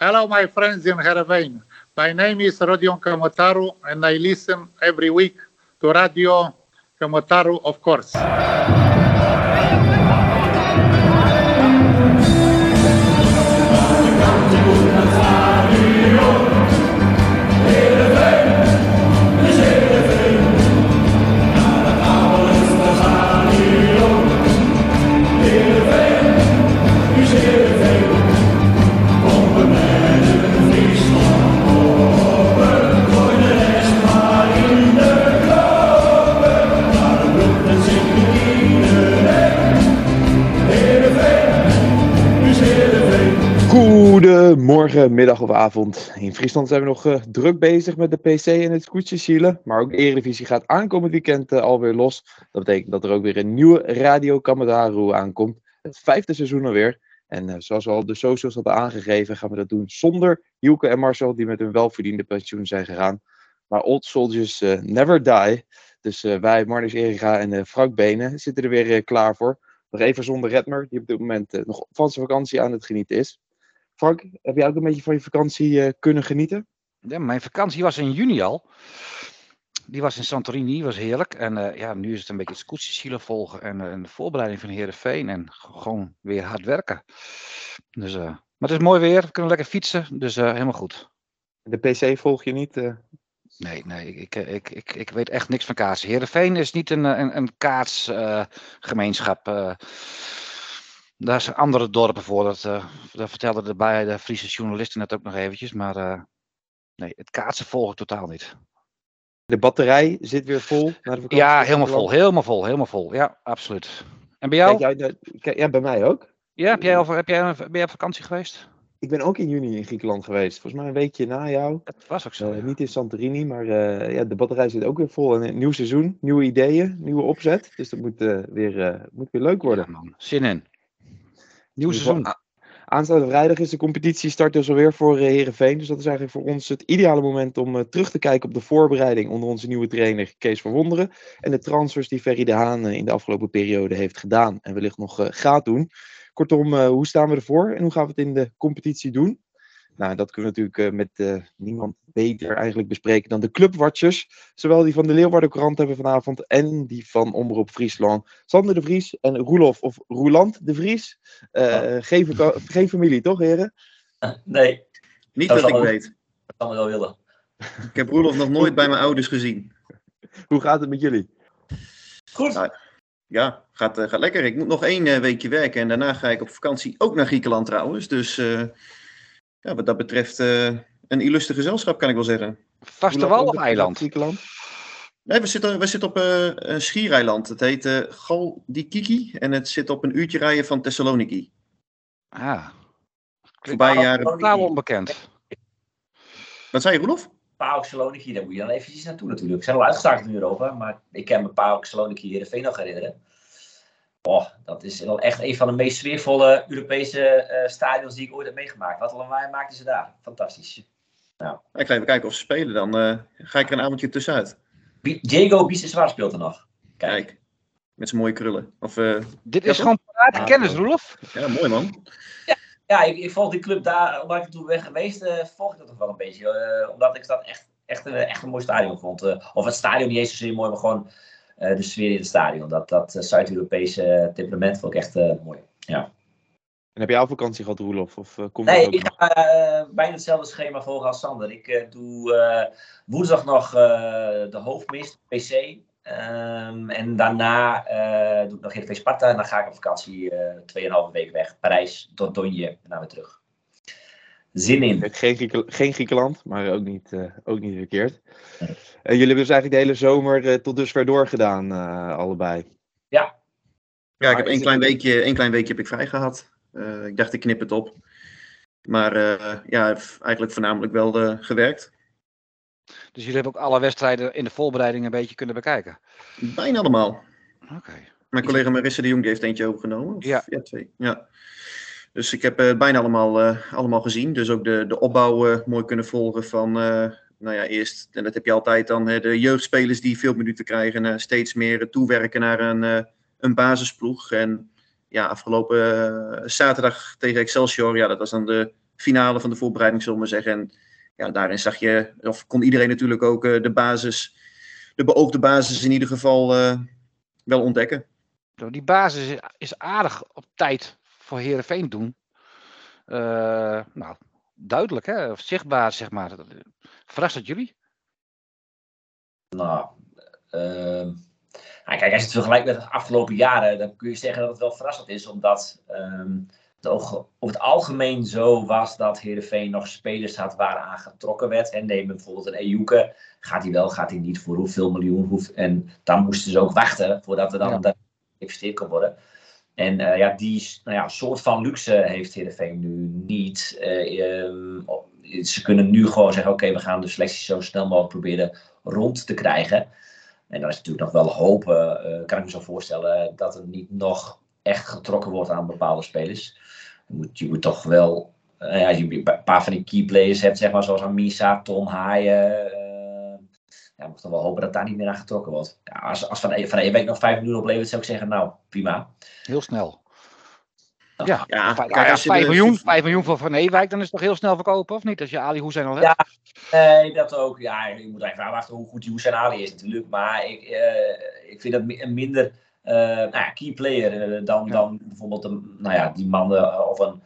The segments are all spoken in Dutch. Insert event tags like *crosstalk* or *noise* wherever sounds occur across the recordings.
Hello, my friends in Heerenveen. My name is Rodion Kamotaru, and I listen every week to Radio Kamotaru, of course. Goedemorgen, middag of avond. In Friesland zijn we nog uh, druk bezig met de PC en het scootjesielen. Maar ook Eredivisie gaat aankomend weekend uh, alweer los. Dat betekent dat er ook weer een nieuwe Radio Kamadaru aankomt. Het vijfde seizoen alweer. En uh, zoals we al de socials hadden aangegeven, gaan we dat doen zonder Hielke en Marcel, die met hun welverdiende pensioen zijn gegaan. Maar old soldiers never die. Dus wij, Marnix Eriga en Frank Benen, zitten er weer klaar voor. Nog even zonder Redmer, die op dit moment nog van zijn vakantie aan het genieten is. Frank, heb jij ook een beetje van je vakantie uh, kunnen genieten? Ja, mijn vakantie was in juni al. Die was in Santorini, was heerlijk. En uh, ja, nu is het een beetje het volgen en, uh, en, de voorbereiding van Heerenveen. En gewoon weer hard werken. Dus, maar het is mooi weer, we kunnen lekker fietsen, dus helemaal goed. De PC volg je niet? Nee, nee, ik, ik, ik, ik weet echt niks van kaatsen. Heerenveen is niet een, een, een kaatsgemeenschap. Daar zijn andere dorpen voor. Dat, uh, dat vertelden de, bij de Friese journalisten net ook nog eventjes. Maar uh, nee, het kaatsen volg ik totaal niet. De batterij zit weer vol? Naar de ja, helemaal vol. Helemaal vol. Helemaal vol. Ja, absoluut. En bij jou? Kijk, jij, ja, bij mij ook. Ja, heb jij, al, heb jij, ben jij op vakantie geweest? Ik ben ook in juni in Griekenland geweest. Volgens mij een weekje na jou. Dat was ook zo. Uh, niet in Santorini, maar uh, ja, de batterij zit ook weer vol. En een nieuw seizoen, nieuwe ideeën, nieuwe opzet. Dus dat moet, uh, weer, moet weer leuk worden. Ja, man. Zin in. Nieuw seizoen. Aanstaande vrijdag is de competitie start dus alweer voor Herenveen. Dus dat is eigenlijk voor ons het ideale moment om uh, terug te kijken op de voorbereiding onder onze nieuwe trainer Kees van Wonderen. En de transfers die Ferry de Haan uh, in de afgelopen periode heeft gedaan en wellicht nog gaat doen. Kortom, hoe staan we ervoor en hoe gaan we het in de competitie doen? Nou, dat kunnen we natuurlijk met niemand beter eigenlijk bespreken dan de clubwatchers. Zowel die van de Leeuwarden Krant hebben vanavond en die van Omroep Friesland. Sander de Vries en Roelof of Roeland de Vries. Uh, geen, geen, familie, toch heren? Nee. Niet dat, dat ik weet. Dat kan we wel willen. Ik heb Roelof nog nooit bij mijn ouders gezien. *laughs* Hoe gaat het met jullie? Goed. Nou, ja, gaat, gaat lekker. Ik moet nog één uh, weekje werken en daarna ga ik op vakantie. Ook naar Griekenland trouwens. Dus ja, wat dat betreft een illustre gezelschap, kan ik wel zeggen. Vaste of eiland? Griekenland? Nee, we zitten, we zitten op uh, een schiereiland. Het heet uh, Galdikiki en het zit op een uurtje rijden van Thessaloniki. Ah. Voorbij jaren... Totaal onbekend. Wat zei je, Roelof? Paok Saloniki, daar moet je dan eventjes naartoe natuurlijk. We zijn al uitgestart in Europa, maar ik kan me Paok Saloniki Heerenveen nog herinneren. Oh, dat is wel echt een van de meest sfeervolle Europese uh, stadions die ik ooit heb meegemaakt. Wat al een maakten ze daar. Fantastisch. Nou. Ik ga even kijken of ze spelen. Dan uh, ga ik er een avondje tussenuit. Diego Biseswar speelt er nog. Kijk. Kijk. Met zijn mooie krullen. Of, uh, Dit is gewoon parate kennis, Roelof. Ja, mooi man. Ja, ja ik, ik, volg die club daar, omdat ik toen ben geweest, uh, volg ik dat toch wel een beetje. omdat ik dat echt, echt, een, echt een mooi stadion vond. of het stadion niet eens zozeer mooi, maar gewoon de sfeer in het stadion. Dat, dat Zuid-Europese temperament vond ik echt mooi. Ja. En heb jij al vakantie gehad, Roelof? Of, kom nee, ik ga uh, bijna hetzelfde schema volgen als Sander. Ik uh, doe woensdag nog de hoofdmist, PC. Um, en daarna doe ik nog even Sparta. En dan ga ik op vakantie 2,5 weken weg. Parijs, Dordogne en dan weer terug. Zin in. Geen, Grieke geen Griekenland, maar ook niet, ook niet verkeerd. Nee. jullie hebben dus eigenlijk de hele zomer tot dusver doorgedaan, allebei. Ja. Ja, ik heb één klein, weekje, één klein weekje heb ik vrij gehad. Uh, ik dacht, ik knip het op. Maar uh, ja, eigenlijk voornamelijk wel uh, gewerkt. Dus jullie hebben ook alle wedstrijden in de voorbereiding een beetje kunnen bekijken? Bijna allemaal. Oké. Okay. Mijn collega Marissa de Jong heeft eentje overgenomen. Of, ja. ja. twee. Ja. Dus ik heb bijna allemaal, allemaal gezien. Dus ook de, de opbouw mooi kunnen volgen van, nou ja, eerst, en dat heb je altijd dan, de jeugdspelers die veel minuten krijgen, steeds meer toewerken naar een, een basisploeg. En ja, afgelopen zaterdag tegen Excelsior, ja, dat was dan de, finale van de voorbereiding, zullen we zeggen. En ja, daarin zag je, of kon iedereen natuurlijk ook de basis, de beoogde basis in ieder geval wel ontdekken. Die basis is aardig op tijd voor Herenveen doen. nou, duidelijk, hè? Of zichtbaar, zeg maar. Verrast het jullie? Nou, uh, kijk, als je het vergelijkt met de afgelopen jaren, dan kun je zeggen dat het wel verrassend is, omdat um, het over het algemeen zo was dat Heerenveen nog spelers had waaraan getrokken werd. En neem bijvoorbeeld een Ejuke, gaat hij wel, gaat hij niet, voor hoeveel miljoen, hoef, en dan moesten ze ook wachten voordat er dan ja. geïnvesteerd kon worden. En uh, ja, die nou ja, soort van luxe heeft Heerenveen nu niet. Uh, ze kunnen nu gewoon zeggen, oké, we gaan de selectie zo snel mogelijk proberen rond te krijgen. En dan is natuurlijk nog wel hopen, uh, kan ik me zo voorstellen, dat er niet nog echt getrokken wordt aan bepaalde spelers. Je moet, je moet toch wel, ja, je een paar van die key players hebt, zeg maar, zoals Amisa, Tom Haaien. Ja, moet dan wel hopen dat daar niet meer aan getrokken wordt. Ja, als, als van, van week nog vijf minuten oplevert, zou ik zeggen, nou, prima. Heel snel. Ja, ja, kijk, als je 5, miljoen, 5 miljoen voor Van Ewijk, dan is het toch heel snel verkopen, of niet? Als je Ali Hussein al hebt. Ja, nee, dat ook. Ja, je moet even afwachten hoe goed die Hussein Ali is natuurlijk. Maar ik, uh, ik vind dat een minder uh, nou ja, key player uh, dan, ja. dan bijvoorbeeld een, nou ja, die mannen of een,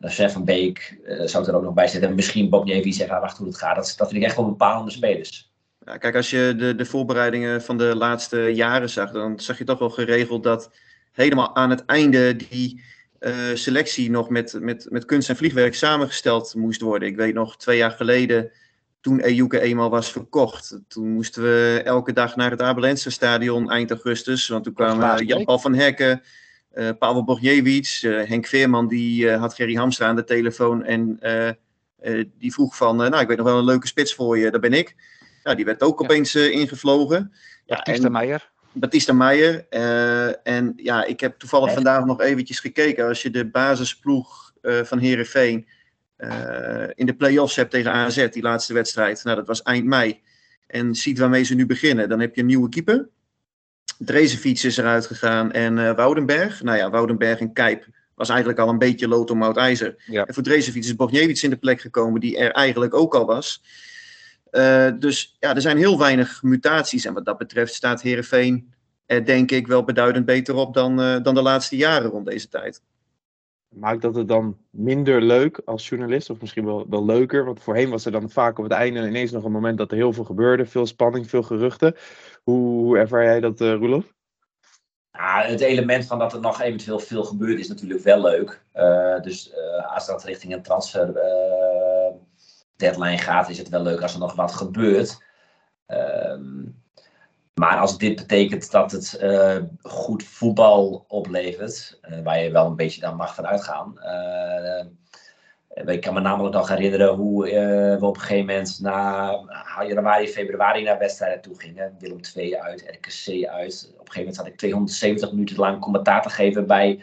een Chef van Beek zou er ook nog bij zitten. Misschien Bob Nevi zeggen, wacht hoe het gaat. Dat, dat vind ik echt wel bepalende spelers. Ja, kijk, als je de, de voorbereidingen van de laatste jaren zag, dan zag je toch wel geregeld dat helemaal aan het einde die uh, selectie nog met, met, met kunst en vliegwerk samengesteld moest worden. Ik weet nog, twee jaar geleden, toen Ejuke eenmaal was verkocht, toen moesten we elke dag naar het Abelense stadion eind augustus. Want toen kwamen Jan-Paul van Hekken, uh, Pavel Borjewicz, uh, Henk Veerman, die had Gerry Hamstra aan de telefoon. En die vroeg van, nou, ik weet nog wel een leuke spits voor je, dat ben ik. Ja, die werd ook ja. opeens ingevlogen. Ja, en, Meijer. Batista Meijer. Uh, en ja, ik heb toevallig Echt? vandaag nog eventjes gekeken. Als je de basisploeg uh, van Herenveen uh, in de play-offs hebt tegen AZ, die laatste wedstrijd. Nou, dat was eind mei. En ziet waarmee ze nu beginnen. Dan heb je een nieuwe keeper. Drezenfiets is eruit gegaan en Woudenberg. Nou ja, Woudenberg en Kijp was eigenlijk al een beetje lood om ijzer. Ja. En voor Drezenfiets is Bogniewicz in de plek gekomen, die er eigenlijk ook al was. Uh, dus ja, er zijn heel weinig mutaties. En wat dat betreft staat Herenveen er denk ik wel beduidend beter op dan, uh, dan de laatste jaren rond deze tijd. Maakt dat het dan minder leuk als journalist? Of misschien wel, wel leuker? Want voorheen was er dan vaak op het einde ineens nog een moment dat er heel veel gebeurde. Veel spanning, veel geruchten. Hoe, hoe ervaar jij dat, uh, Roelof? Ja, het element van dat er nog eventueel veel gebeurt is natuurlijk wel leuk. dus als dat richting een transfer deadline gaat, is het wel leuk als er nog wat gebeurt. Um, maar als dit betekent dat het uh, goed voetbal oplevert, uh, waar je wel een beetje dan mag van uitgaan. Uh, ik kan me namelijk nog herinneren hoe we op een gegeven moment na januari, februari naar wedstrijden toe gingen. Willem II uit, RKC uit. Op een gegeven moment had ik 270 minuten lang commentaar te geven bij 0-0, 0-0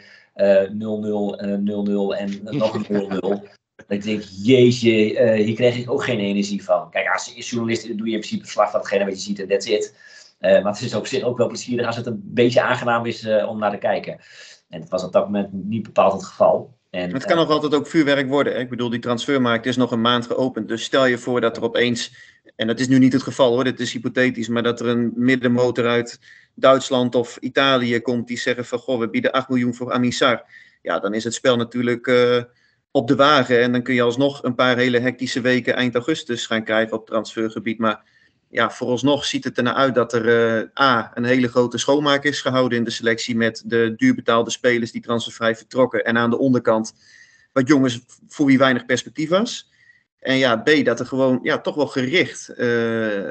en nog een 0-0. Dat ik denk, jeetje, uh, hier kreeg ik ook geen energie van. Kijk, als journalist doe je in principe verslag van hetgene wat je ziet en that's it. Uh, maar het is op zich ook wel plezierig als het een beetje aangenaam is uh, om naar te kijken. En dat was op dat moment niet bepaald het geval. En, het kan nog altijd ook vuurwerk worden. Hè? Ik bedoel, die transfermarkt is nog een maand geopend. Dus stel je voor dat er opeens, en dat is nu niet het geval hoor, dit is hypothetisch, maar dat er een middenmotor uit Duitsland of Italië komt die zeggen van goh, we bieden 8 miljoen voor Amisar. Ja, dan is het spel natuurlijk op de wagen. En dan kun je alsnog een paar hele hectische weken eind augustus gaan krijgen op transfergebied. Maar ja, vooralsnog ziet het ernaar uit dat er uh, A, een hele grote schoonmaak is gehouden in de selectie met de duurbetaalde spelers die transfervrij vertrokken. En aan de onderkant wat jongens voor wie weinig perspectief was. En ja, B, dat er gewoon ja, toch wel gericht uh, uh,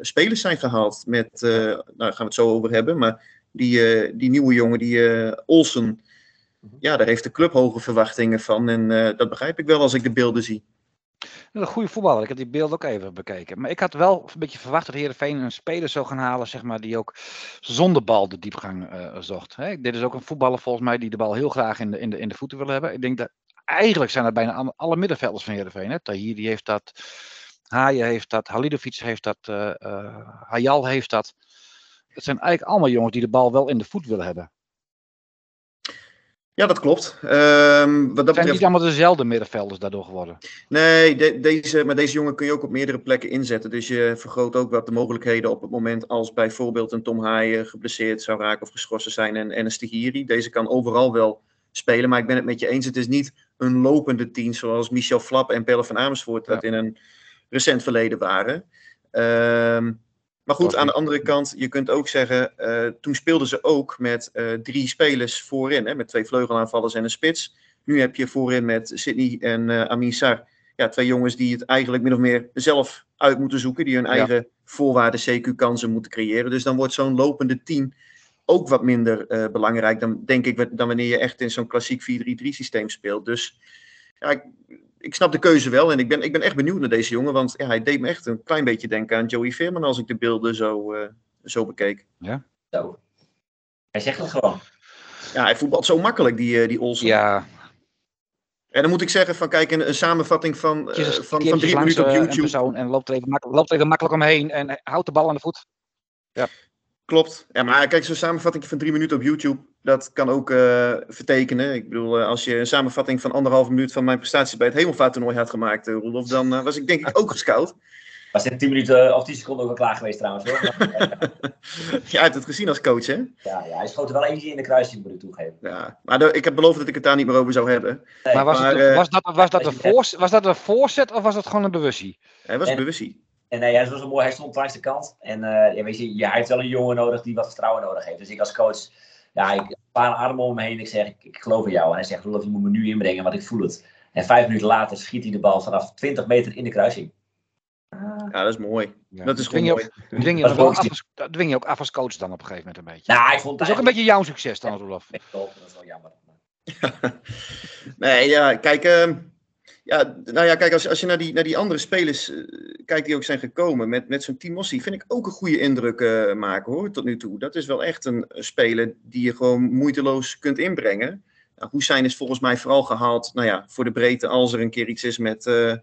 spelers zijn gehaald. Met, nou daar gaan we het zo over hebben, maar die, die nieuwe jongen, die Olsen, ja, daar heeft de club hoge verwachtingen van. En uh, dat begrijp ik wel als ik de beelden zie. Een goede voetballer. Ik heb die beelden ook even bekeken. Maar ik had wel een beetje verwacht dat Heerenveen een speler zou gaan halen, zeg maar, die ook zonder bal de diepgang uh, zocht. Hè? Dit is ook een voetballer volgens mij die de bal heel graag in de, in de, in de voeten wil hebben. Ik denk dat eigenlijk zijn er bijna alle middenvelders van Heerenveen. Hè? Tahiri heeft dat, Haaien heeft dat, Halidovic heeft dat, uh, Hayal heeft dat. Het zijn eigenlijk allemaal jongens die de bal wel in de voet willen hebben. Ja, dat klopt. Ehm, wat dat Het zijn betreft niet allemaal dezelfde middenvelders daardoor geworden. Nee, de- deze, maar deze jongen kun je ook op meerdere plekken inzetten. Dus je vergroot ook wat de mogelijkheden op het moment als bijvoorbeeld een Tom Haaien geblesseerd zou raken of geschorsen zijn en, en een Stigiri. Deze kan overal wel spelen, maar ik ben het met je eens. Het is niet een lopende tien zoals Michel Flap en Pelle van Amersfoort dat in een recent verleden waren. Ehm, maar goed, aan de andere kant, je kunt ook zeggen, eh, toen speelden ze ook met eh, drie spelers voorin, hè, met twee vleugelaanvallers en een spits. Nu heb je voorin met Sydney en eh Amin Sar ja, twee jongens die het eigenlijk min of meer zelf uit moeten zoeken. Die hun Ja. eigen voorwaarden CQ-kansen moeten creëren. Dus dan wordt zo'n lopende team ook wat minder belangrijk dan, denk ik, dan wanneer je echt in zo'n klassiek 4-3-3 systeem speelt. Dus ja, ik, ik snap de keuze wel. En ik ben, ik ben echt benieuwd naar deze jongen. Want ja, hij deed me echt een klein beetje denken aan Joey Veerman als ik de beelden zo, eh, zo bekeek. Zo. Hij zegt het gewoon. Ja, hij voetbalt zo makkelijk, die, eh, die Olsen. Ja, En dan moet ik zeggen, van kijk, een, een samenvatting van, eh, van, van drie minuten op een YouTube. persoon en loopt er, even makkelijk, loopt er even makkelijk omheen en houdt de bal aan de voet. Klopt. Ja, maar kijk, zo'n samenvatting van drie minuten op YouTube, dat kan ook eh, vertekenen. Ik bedoel, eh, als je een samenvatting van anderhalve minuut van mijn prestaties bij het hemelvaarttoernooi had gemaakt, uh, Roelof, dan eh, was ik denk ik ook gescout. *laughs* Was dit 10 minuten of 10 seconden ook wel klaar geweest trouwens hoor. *laughs* Jij hebt het gezien als coach, hè? ja, ja, hij schoot er wel eentje in de kruising, moet ik toegeven. Ja. Maar de- ik heb beloofd dat ik het daar niet meer over zou hebben. Nee, maar was, maar, het, eh, was, dat, was, dat een voorzet, was dat een voorzet of was dat gewoon een bewustie? Hij was En- bewustie. En nee, hij was zo mooi, hij stond langs de kant. En eh, ja, weet je, ja, hij heeft wel een jongen nodig die wat vertrouwen nodig heeft. Dus ik als coach, ja, ik een paar armen om me heen. Ik zeg, ik, ik geloof in jou. En hij zegt, Roelof, je moet me nu inbrengen, want ik voel het. En vijf minuten later schiet hij de bal vanaf 20 meter in de kruising. Ja, dat is mooi. Ja. Dat is dwing gewoon je, mooi. ook, dwing, je Dat ook af dwing je ook af als coach dan op een gegeven moment een beetje. Nou, ik vond dat is ook een beetje jouw succes dan, Roelof. beetje... Dat is wel jammer. *laughs* Nee, ja, kijk, ehm, ja, nou ja, kijk als, als je naar die, naar die andere spelers eh, kijkt die ook zijn gekomen, met, met zo'n Timossi, vind ik ook een goede indruk eh, maken hoor, tot nu toe. Dat is wel echt een speler die je gewoon moeiteloos kunt inbrengen. Nou, Hussein is volgens mij vooral gehaald, nou ja, voor de breedte als er een keer iets is met, eh,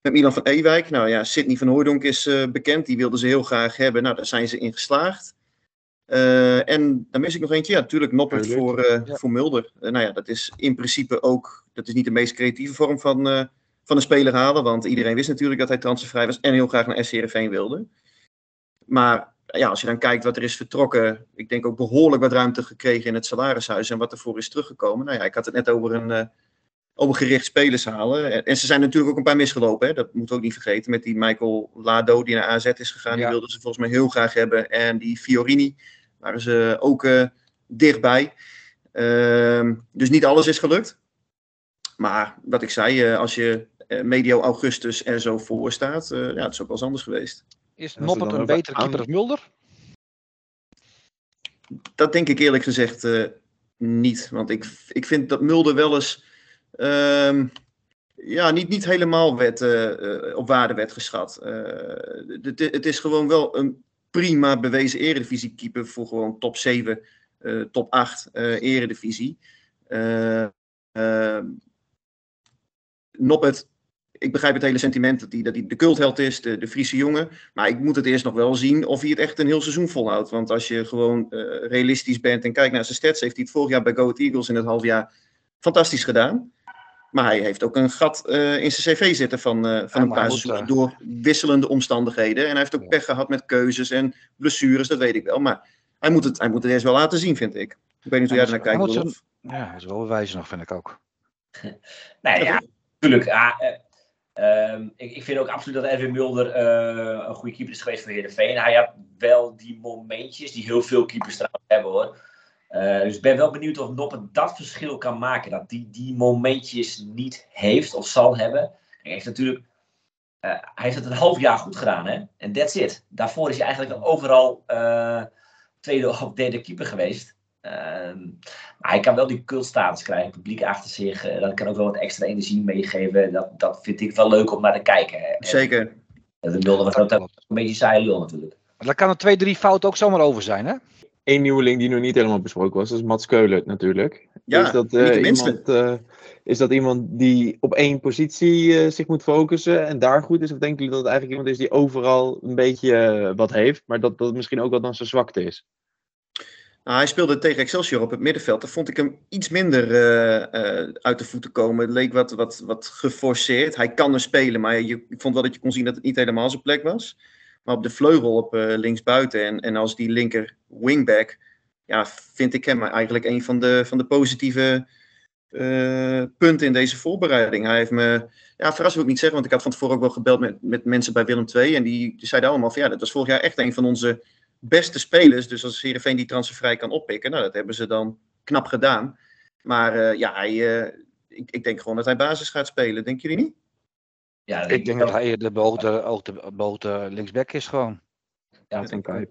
met Milan van Ewijk. Nou ja, Sidney van Hooydonk is bekend, die wilden ze heel graag hebben. Nou, daar zijn ze in geslaagd. Eh, en dan mis ik nog eentje. Ja, natuurlijk Noppert voor, eh, Ja. voor Mulder. Eh, nou ja, dat is in principe ook... Dat is niet de meest creatieve vorm van, eh, van een speler halen. Want iedereen wist natuurlijk dat hij transfervrij was. En heel graag naar SC Heerenveen wilde. Maar ja, als je dan kijkt wat er is vertrokken. Ik denk ook behoorlijk wat ruimte gekregen in het salarishuis. En wat ervoor is teruggekomen. Nou ja, ik had het net over een... over gericht spelers halen. En, en ze zijn natuurlijk ook een paar misgelopen. Hè? Dat moeten we ook niet vergeten. Met die Michael Lado die naar AZ is gegaan. Die wilden ze volgens mij heel graag hebben. En die Fiorini waren ze ook eh, dichtbij. Ehm, dus niet alles is gelukt. Maar wat ik zei, eh, als je eh, medio augustus er zo voor staat, eh, ja, het is ook wel eens anders geweest. Is dan Noppert een betere aan- keeper als Mulder? Dat denk ik eerlijk gezegd eh, niet. Want ik, ik vind dat Mulder wel eens ehm, ja, niet, niet helemaal eh, eh, op waarde werd geschat. Eh, het, het is gewoon wel een prima bewezen eredivisiekeeper voor gewoon top 7, eh, top 8 eh eredivisie. Eh ehm, Noppert, ik begrijp het hele sentiment dat hij, dat hij de cultheld is, de, Friese jongen. Maar ik moet het eerst nog wel zien of hij het echt een heel seizoen volhoudt. Want als je gewoon realistisch bent en kijkt naar zijn stats, heeft hij het vorig jaar bij Go Ahead Eagles in het half jaar fantastisch gedaan. Maar hij heeft ook een gat eh, in zijn cv zitten van, eh, van Ja, een paar seizoenen eh, door wisselende omstandigheden. En hij heeft ook Ja. pech gehad met keuzes en blessures, dat weet ik wel. Maar hij moet het, hij moet het eerst wel laten zien, vind ik. Ik weet niet hoe Hij jij ernaar hij kijkt. Ja, dat is wel bewijzen nog, vind ik ook. *laughs* Nee, ja, natuurlijk. ah, eh, ehm, ik, ik vind ook absoluut dat Erwin Mulder eh, een goede keeper is geweest voor Heerenveen. Hij had wel die momentjes die heel veel keepers trouwens hebben hoor. Eh, dus ik ben wel benieuwd of Noppen dat verschil kan maken. Dat die die momentjes niet heeft of zal hebben. Hij heeft natuurlijk eh, hij heeft het een half jaar goed gedaan hè. En that's it. Daarvoor is hij eigenlijk overal eh, tweede of derde keeper geweest. Ehm, maar hij kan wel die cultstatus krijgen, publiek achter zich. dat kan ook wel wat extra energie meegeven. Dat, dat vind ik wel leuk om naar te kijken. hè. En, Zeker. eh, De Mulder was ook een beetje saai lul natuurlijk. Maar dan kan een 2-3 fout ook zomaar over zijn, hè? Eén nieuweling die nog niet helemaal besproken was, dat is Mats Keulen natuurlijk. Ja, is, dat, eh, iemand, eh, is dat iemand die op één positie eh, zich moet focussen en daar goed is? Of denken jullie dat het eigenlijk iemand is die overal een beetje wat heeft, maar dat dat misschien ook wel dan zijn zwakte is? Nou, hij speelde tegen Excelsior op het middenveld. Daar vond ik hem iets minder uit de voeten komen. Het leek wat, wat, wat geforceerd. Hij kan er spelen, maar je, ik vond wel dat je kon zien dat het niet helemaal zijn plek was. Maar op de vleugel op uh, linksbuiten en, en als die linker wingback, ja, vind ik hem eigenlijk een van de, van de positieve punten in deze voorbereiding. Hij heeft me, ja, verrast wil ik niet zeggen, want ik had van tevoren ook wel gebeld met, met mensen bij Willem II. En die, die zeiden allemaal van ja, dat was vorig jaar echt een van onze beste spelers. Dus als Heerenveen die transfervrij kan oppikken, nou, dat hebben ze dan knap gedaan. Maar uh, ja, hij, ik, ik, denk gewoon dat hij basis gaat spelen. Denken jullie niet? Ja, ik denk dat hij de beoogde, beoogde linksback is gewoon. Ja, dat denk ik.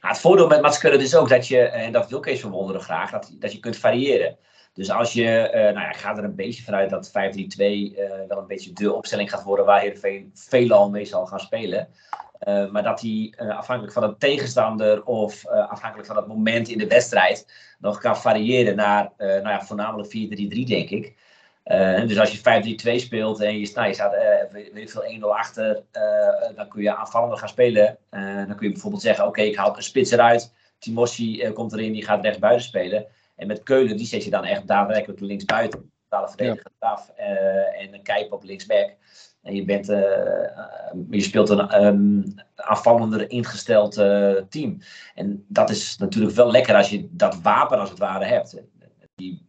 Het voordeel met Mats Kurret is ook dat je, en dat wil Kees verwonderen graag, dat, dat je kunt variëren. Dus als je, uh, nou ja, ik ga er een beetje vanuit dat 5-3-2 uh, wel een beetje de opstelling gaat worden waar Heerenveen veelal mee zal gaan spelen. Uh, maar dat hij uh, afhankelijk van de tegenstander of uh, afhankelijk van het moment in de wedstrijd nog kan variëren naar nou ja, voornamelijk 4-3-3, denk ik. Dus als je 5-3-2 speelt en je, nou, je staat weet veel 1-0 achter, dan kun je aanvallender gaan spelen. dan kun je bijvoorbeeld zeggen: Oké, okay, ik haal een spits eruit. Timossi komt erin, die gaat rechts buiten spelen. En met Keulen, die zet je dan echt daadwerkelijk links buiten. Totale verdediger ja. af en een kijp op linksback. En je, bent, uh, je speelt een um, aanvallender ingesteld uh, team. En dat is natuurlijk wel lekker als je dat wapen als het ware hebt. Die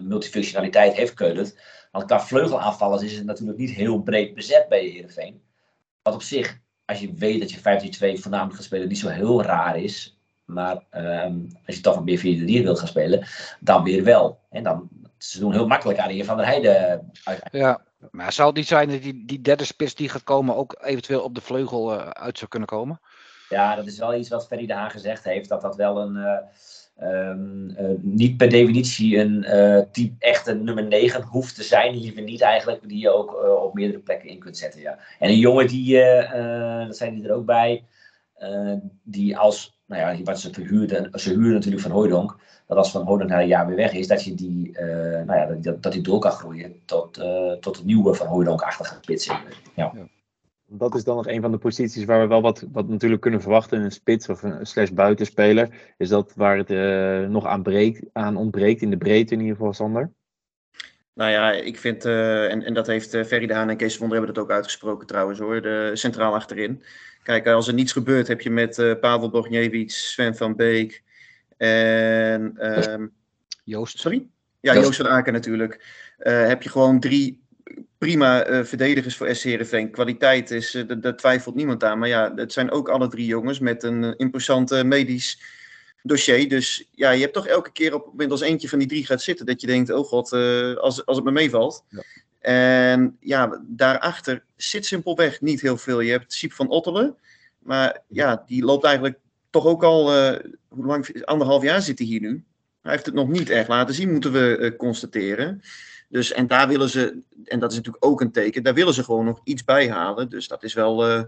multifunctionaliteit heeft Keulen. Want qua vleugelaanvallers is het natuurlijk niet heel breed bezet bij Heerenveen. Wat op zich, als je weet dat je 5-3-2 voornamelijk gaat spelen, niet zo heel raar is. Maar um, als je toch een meer 4-3 wilt gaan spelen, dan weer wel. En dan, ze doen heel makkelijk aan de van der Heijden. Ja, maar zou het niet zijn dat die, die derde spits die gaat komen ook eventueel op de vleugel uh, uit zou kunnen komen? Ja, dat is wel iets wat Ferry de Haan gezegd heeft. Dat dat wel een, uh, um, uh, niet per definitie een type echte nummer 9 hoeft te zijn. Liever niet eigenlijk, die je ook op meerdere plekken in kunt zetten. Ja. En een jongen die, dat zijn die er ook bij, die als, nou ja, wat ze verhuurden, ze huurden natuurlijk van Hooydonk dat als Van Hooydonk na een jaar weer weg is, dat je die, nou ja, dat, dat die door kan groeien tot, tot het nieuwe Van Hooydonk-achtige spits. Ja. Dat is dan nog een van de posities waar we wel wat, wat natuurlijk kunnen verwachten in een spits of een slash buitenspeler. Is dat waar het uh, nog aan, breekt, aan ontbreekt, in de breedte in ieder geval, Sander? Nou ja, ik vind, uh, en, en dat heeft uh, Ferry de Haan en Kees Wonder hebben dat ook uitgesproken trouwens hoor, de, centraal achterin. Kijk, als er niets gebeurt heb je met uh, Pavel Borgniewicz, Sven van Beek, en, um, Joost. Sorry? Ja, Joost, Joost van Aken natuurlijk. Uh, heb je gewoon drie prima uh, verdedigers voor SC Heerenveen. Kwaliteit is, uh, daar twijfelt niemand aan. Maar ja, het zijn ook alle drie jongens met een imposante medisch dossier. Dus ja, je hebt toch elke keer op het moment als eentje van die drie gaat zitten... dat je denkt, oh god, als, als het me meevalt. Ja. En ja, daarachter zit simpelweg niet heel veel. Je hebt Siep van Ottelen. Maar ja, die loopt eigenlijk toch ook al, hoe lang, anderhalf jaar zit hij hier nu. Hij heeft het nog niet echt laten zien, moeten we constateren. Dus, en daar willen ze, en dat is natuurlijk ook een teken, daar willen ze gewoon nog iets bij halen. Dus dat is wel uh,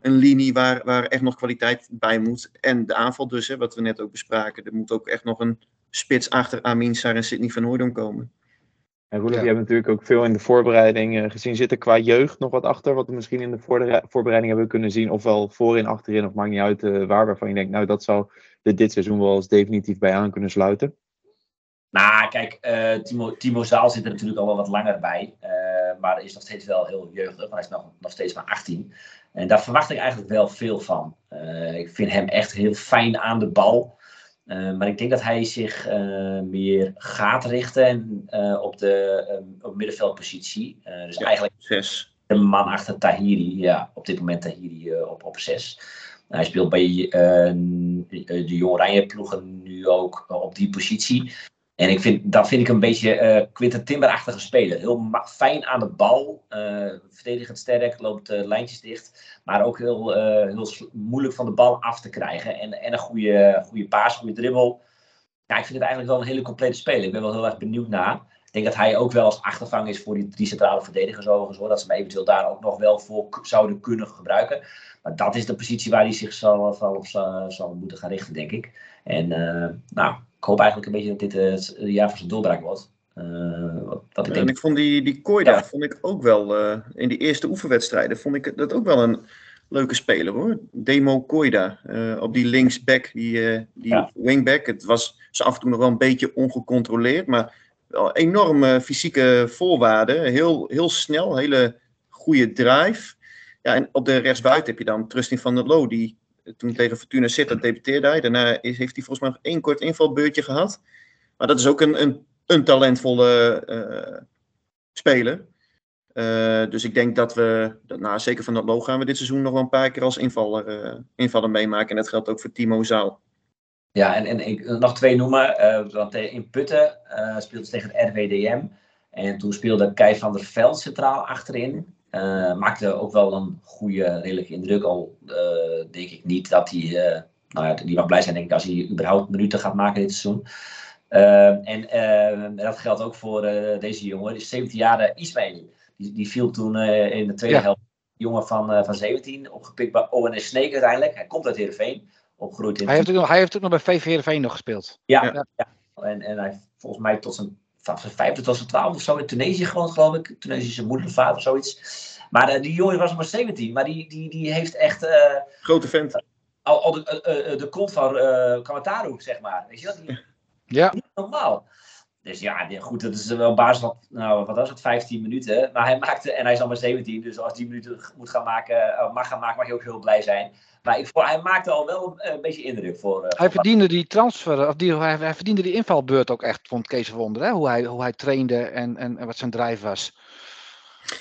een linie waar, waar echt nog kwaliteit bij moet. En de aanval dus, hè, wat we net ook bespraken. Er moet ook echt nog een spits achter Amin Sar en Sidney van Hooydonk komen. En Roelof, ja. je hebt natuurlijk ook veel in de voorbereiding uh, gezien. Zit er qua jeugd nog wat achter, wat we misschien in de voorbereiding hebben kunnen zien? Ofwel voorin, achterin, of maakt niet uit uh, waar, waarvan je denkt, nou dat zou dit, dit seizoen wel eens definitief bij aan kunnen sluiten? Nou, kijk, uh, Timo, Timo Zaal zit er natuurlijk al wel wat langer bij. maar is nog steeds wel heel jeugdig, maar hij is nog, nog steeds maar 18. En daar verwacht ik eigenlijk wel veel van. ik vind hem echt heel fijn aan de bal. Uh, maar ik denk dat hij zich uh, meer gaat richten uh, op de um, op middenveldpositie. dus ja, eigenlijk zes. de man achter Tahiri. Ja, op dit moment Tahiri op, op zes. hij speelt bij de Jong Oranje ploegen nu ook op die positie. En ik vind, dat vind ik een beetje uh, Quinten Timber-achtige speler. Heel fijn aan de bal. Uh, verdedigend sterk, loopt uh, lijntjes dicht. Maar ook heel, moeilijk van de bal af te krijgen. En, en een goede, goede paas, goede dribbel. Ja, ik vind het eigenlijk wel een hele complete speler. Ik ben wel heel erg benieuwd naar. Ik denk dat hij ook wel als achtervang is voor die drie centrale verdedigers overigens. Hoor. Dat ze hem eventueel daar ook nog wel voor zouden kunnen gebruiken. Maar dat is de positie waar hij zich zal, zal op zal moeten gaan richten, denk ik. En nou, ik hoop eigenlijk een beetje dat dit het uh, jaar van zijn doorbraak wordt. Uh, wat, wat ik denk... En ik vond die, die Koida ja. vond ik ook wel, uh, in die eerste oefenwedstrijden, vond ik dat ook wel een leuke speler hoor. Demo Koida. op die linksback, die, die wingback. Het was ze af en toe nog wel een beetje ongecontroleerd. Maar wel enorme fysieke voorwaarden. Heel, heel snel, hele goede drive. Ja, en op de rechtsbuiten heb je dan Trusting van der Loo, die toen tegen Fortuna Sittard debuteerde hij. Daarna heeft hij volgens mij nog één kort invalbeurtje gehad. Maar dat is ook een, een, een talentvolle uh, speler. Uh, dus ik denk dat we, dat, nou, zeker van dat Loo gaan we dit seizoen nog wel een paar keer als invaller, uh, meemaken. En dat geldt ook voor Timo Zaal. Ja, en, en ik nog twee noemen. want in Putten speelde ze tegen het RWDM. En toen speelde Kai van der Veld centraal achterin. Uh, maakte ook wel een goede, redelijke indruk. Al uh, denk ik niet dat hij. Uh, nou ja, die mag blij zijn, denk ik, als hij überhaupt minuten gaat maken dit seizoen. en dat geldt ook voor deze jongen, die 17 jaar Ismail. Die, die viel toen in de tweede helft. Jongen van, van 17, opgepikt bij ONS Sneek uiteindelijk. Hij komt uit Heerenveen. Opgegroeid in hij, heeft ook nog, hij heeft ook nog bij VV Heerenveen nog gespeeld. Ja, ja. ja. En, en hij volgens mij tot zijn van zijn vijfde tot zijn twaalfde of zo in Tunesië gewoon, geloof ik. Tunesische moeder of vader of zoiets. Maar uh, die jongen was maar 17, maar die, die, die heeft echt... Uh, Grote vent. Al, al de, uh, de kont van uh, Kamataru, zeg maar. Weet je dat? Die, ja. Niet normaal. Dus ja, goed, dat is wel basis van, nou, wat was het, 15 minuten. Maar hij maakte, en hij is al maar 17, dus als die minuten moet gaan maken, mag gaan maken, mag je ook heel blij zijn. Maar ik, hij maakte al wel een, een beetje indruk voor. Uh, hij verdiende die transfer, of die, hij, hij, verdiende die invalbeurt ook echt, vond Kees Wonder. Hè? Hoe, hij, hoe hij trainde en, en, en wat zijn drijf was.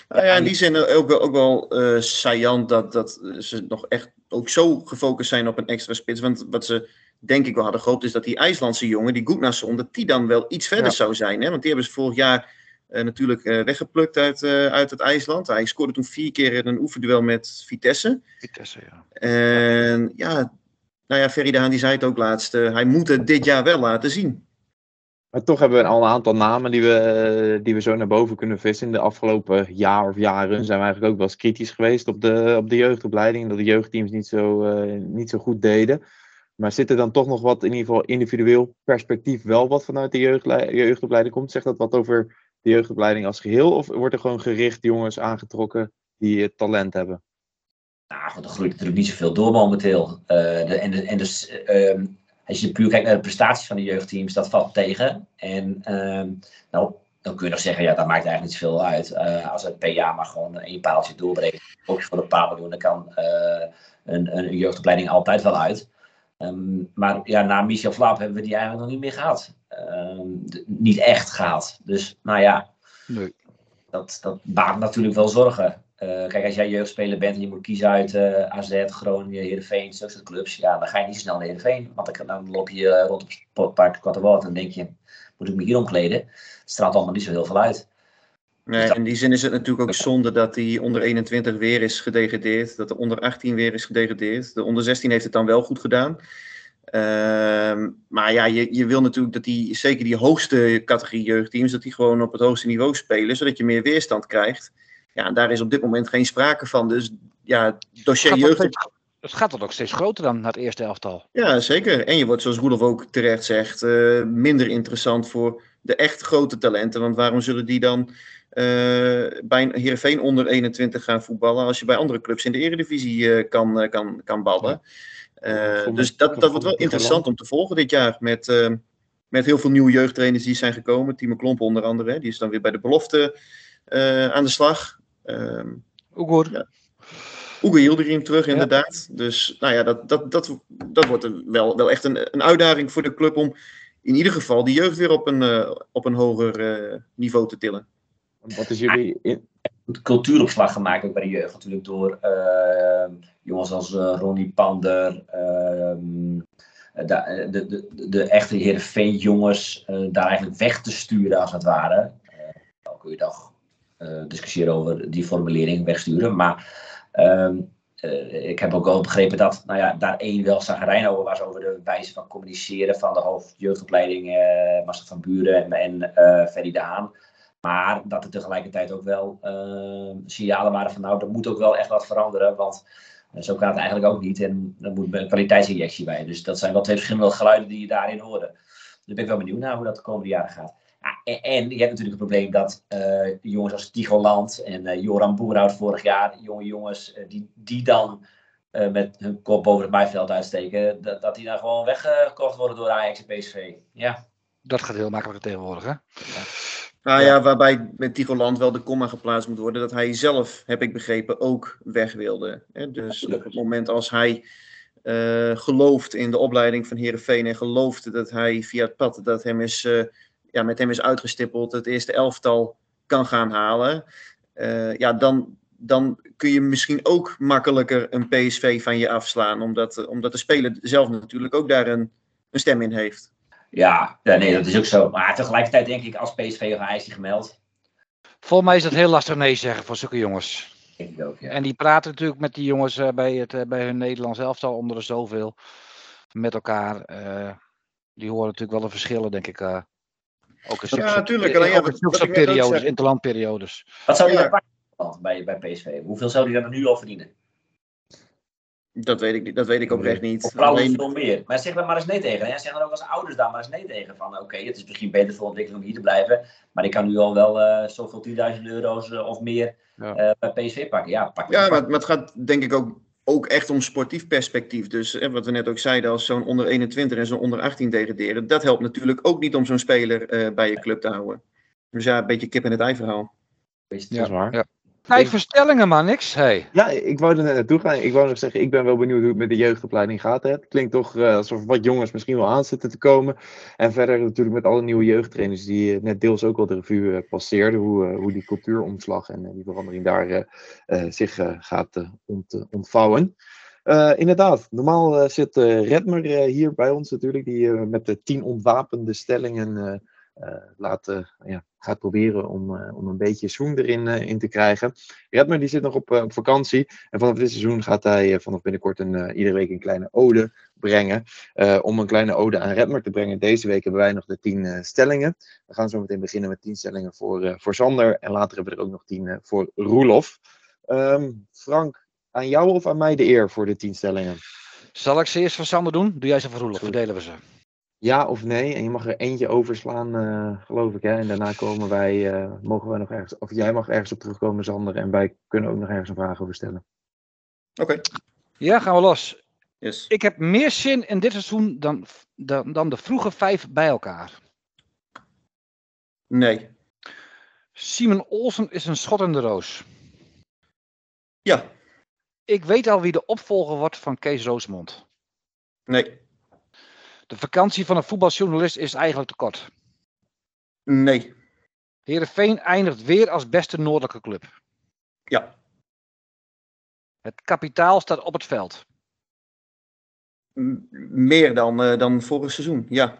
Nou ja, in die zin ook wel, ook wel uh, saillant dat, dat ze nog echt ook zo gefocust zijn op een extra spits. Want wat ze denk ik wel hadden gehoopt is dat die IJslandse jongen, die Goednason, dat die dan wel iets verder zou zijn. Hè? Want die hebben ze vorig jaar uh, natuurlijk uh, weggeplukt uit, uh, uit het IJsland. Hij scoorde toen vier keer in een oefenduel met Vitesse. Vitesse, ja. En ja, nou ja, Ferry die zei het ook laatst. hij moet het dit jaar wel laten zien. Maar toch hebben we al een aantal namen die we, die we zo naar boven kunnen vissen. In de afgelopen jaar of jaren zijn we eigenlijk ook wel eens kritisch geweest op de, op de jeugdopleiding. Dat de jeugdteams niet zo, niet zo goed deden. Maar zit er dan toch nog wat, in ieder geval individueel perspectief, wel wat vanuit de jeugdopleiding komt? Zegt dat wat over de jeugdopleiding als geheel? Of wordt er gewoon gericht jongens aangetrokken die talent hebben? Nou, er groeit natuurlijk niet zoveel door momenteel. Uh, de, en, en dus, uh, als je puur kijkt naar de prestaties van de jeugdteams, dat valt tegen. En uh, nou, dan kun je nog zeggen, ja, dat maakt eigenlijk niet zoveel uit. Uh, als het per jaar maar gewoon één paaltje doorbreekt, ook voor een paar miljoen, dan kan uh, een, een jeugdopleiding altijd wel uit. Um, maar ja, na Michel Flap hebben we die eigenlijk nog niet meer gehad. Um, niet echt gehad. Dus nou ja, nee. dat, dat baart natuurlijk wel zorgen. Uh, kijk, als jij jeugdspeler bent en je moet kiezen uit uh, AZ, Groningen, Heerenveen, zulke soort clubs, ja, dan ga je niet snel naar Heerenveen. Want dan, dan loop je uh, rond op het Park Kattenwoord en dan denk je, moet ik me hier omkleden? Het straalt allemaal niet zo heel veel uit. Nee, in die zin is het natuurlijk ook zonde dat die onder 21 weer is gedegradeerd. Dat de onder 18 weer is gedegradeerd. De onder 16 heeft het dan wel goed gedaan. Uh, maar ja, je, je wil natuurlijk dat die, zeker die hoogste categorie jeugdteams, dat die gewoon op het hoogste niveau spelen, zodat je meer weerstand krijgt. Ja, en daar is op dit moment geen sprake van. Dus ja, dossier jeugd. Het gaat dan ook steeds groter dan het eerste elftal. Ja, zeker. En je wordt, zoals Roelof ook terecht zegt, uh, minder interessant voor de echt grote talenten. Want waarom zullen die dan bij Heerenveen onder 21 gaan voetballen als je bij andere clubs in de eredivisie uh, kan, uh, kan, kan ballen. dus dat, dat wordt wel interessant om te volgen dit jaar met, met heel veel nieuwe jeugdtrainers die zijn gekomen. Timo Klomp onder andere, hè, die is dan weer bij de belofte aan de slag. Um, Oegoer. Ja. Oegoer Yildirim terug, inderdaad. Ja. Dus nou ja, dat, dat, dat, dat wordt wel, wel echt een, een uitdaging voor de club om in ieder geval die jeugd weer op een, op een hoger niveau te tillen. Wat is jullie. In... Cultuuropslag gemaakt ook bij de jeugd natuurlijk door uh, jongens als uh, Ronnie Pander, uh, de, de, de, de echte Heerenveen jongens daar eigenlijk weg te sturen als het ware. dan kun je toch discussiëren over die formulering wegsturen. Maar ehm, ik heb ook wel begrepen dat nou ja, daar één wel zagrijn over was over de wijze van communiceren van de hoofdjeugdopleiding uh, Master van Buren en, en Ferry de Haan. Maar dat er tegelijkertijd ook wel uh, signalen waren van nou, er moet ook wel echt wat veranderen. Want uh, zo kan het eigenlijk ook niet. En er moet een kwaliteitsinjectie bij. Dus dat zijn wel twee verschillende geluiden die je daarin hoorde. Dus ben ik wel benieuwd naar hoe dat de komende jaren gaat. en, en, je hebt natuurlijk het probleem dat uh, jongens als Tigoland en uh, Joran Boerhout vorig jaar, jonge jongens, die, die dan met hun kop boven het maaiveld uitsteken, dat, dat die dan gewoon weggekocht worden door Ajax en PSV. Ja. Dat gaat heel makkelijk tegenwoordig, hè? Ja. Nou ja, waarbij met Tigoland wel de komma geplaatst moet worden, dat hij zelf, heb ik begrepen, ook weg wilde. Dus op het moment als hij uh, gelooft in de opleiding van Herenveen en gelooft dat hij via het pad dat hem is, uh, ja, met hem is uitgestippeld, het eerste elftal kan gaan halen, uh, ja, dan, dan kun je misschien ook makkelijker een PSV van je afslaan, omdat, omdat de speler zelf natuurlijk ook daar een, een stem in heeft. Ja, ja, nee, dat is ook zo. Maar tegelijkertijd denk ik, als PSV of Ajax die gemeld. Volgens mij is het heel lastig nee zeggen voor zulke jongens. Ik ook, ja. En die praten natuurlijk met die jongens uh, bij, het, uh, bij hun Nederlands elftal onder de zoveel met elkaar. Uh, die horen natuurlijk wel de verschillen, denk ik. ook in ja, natuurlijk. Alleen, ja, wat, periodes, interlandperiodes. Wat zou je ja. bij, bij PSV? Hoeveel zou die dan nu al verdienen? Dat weet ik, niet, dat weet ik oprecht niet. Of vrouwen Alleen... veel meer. Maar zeg daar maar eens nee tegen. Hè? Zeg dan ook als ouders daar maar eens nee tegen. Van oké, okay, het is misschien beter voor ontwikkeling om hier te blijven. Maar ik kan nu al wel uh, zoveel 10.000 euro's uh, of meer ja. uh, bij PSV pakken. Ja, pak ja maar, maar, het gaat denk ik ook, ook echt om sportief perspectief. Dus wat we net ook zeiden, als zo'n onder 21 en zo'n onder 18 degraderen. Dat helpt natuurlijk ook niet om zo'n speler bij je club te houden. Dus ja, een beetje kip in het ei verhaal. Ja, dat is waar. Ja. Tijd voor stellingen, maar niks. Hey. Ja, ik wou er net naartoe gaan. Ik wou nog zeggen, ik ben wel benieuwd hoe het met de jeugdopleiding gaat. Hè. Het klinkt toch uh, alsof wat jongens misschien wel aan zitten te komen. En verder natuurlijk met alle nieuwe jeugdtrainers die net deels ook al de revue uh, passeerden. Hoe, uh, hoe die cultuuromslag en die verandering daar zich gaat ont, ontvouwen. inderdaad, normaal zit Redmer hier bij ons natuurlijk. Die met de tien ontwapende stellingen laat ja, gaat proberen om, uh, om een beetje zoen erin uh, in te krijgen. Redmer die zit nog op, op vakantie. En vanaf dit seizoen gaat hij vanaf binnenkort een, iedere week een kleine ode brengen. om een kleine ode aan Redmer te brengen. Deze week hebben wij nog de tien stellingen. We gaan zo meteen beginnen met tien stellingen voor, voor Sander. En later hebben we er ook nog tien voor Roelof. Um, Frank, aan jou of aan mij de eer voor de tien stellingen? Zal ik ze eerst voor Sander doen? Doe jij ze voor Roelof, verdelen we ze. Ja of nee. En je mag er eentje overslaan, uh, geloof ik. Hè? En daarna komen wij, uh, mogen wij nog ergens, of jij mag ergens op terugkomen, Sander. En wij kunnen ook nog ergens een vraag over stellen. Oké. Okay. Ja, gaan we los. Yes. Ik heb meer zin in dit seizoen dan, dan, dan de vroege vijf bij elkaar. Nee. Simon Olsen is een schot in de roos. Ja. Ik weet al wie de opvolger wordt van Kees Roosmond. Nee. De vakantie van een voetbaljournalist is eigenlijk te kort. Nee. Heerenveen eindigt weer als beste noordelijke club. Ja. Het kapitaal staat op het veld. M meer dan, uh, dan vorig seizoen, ja.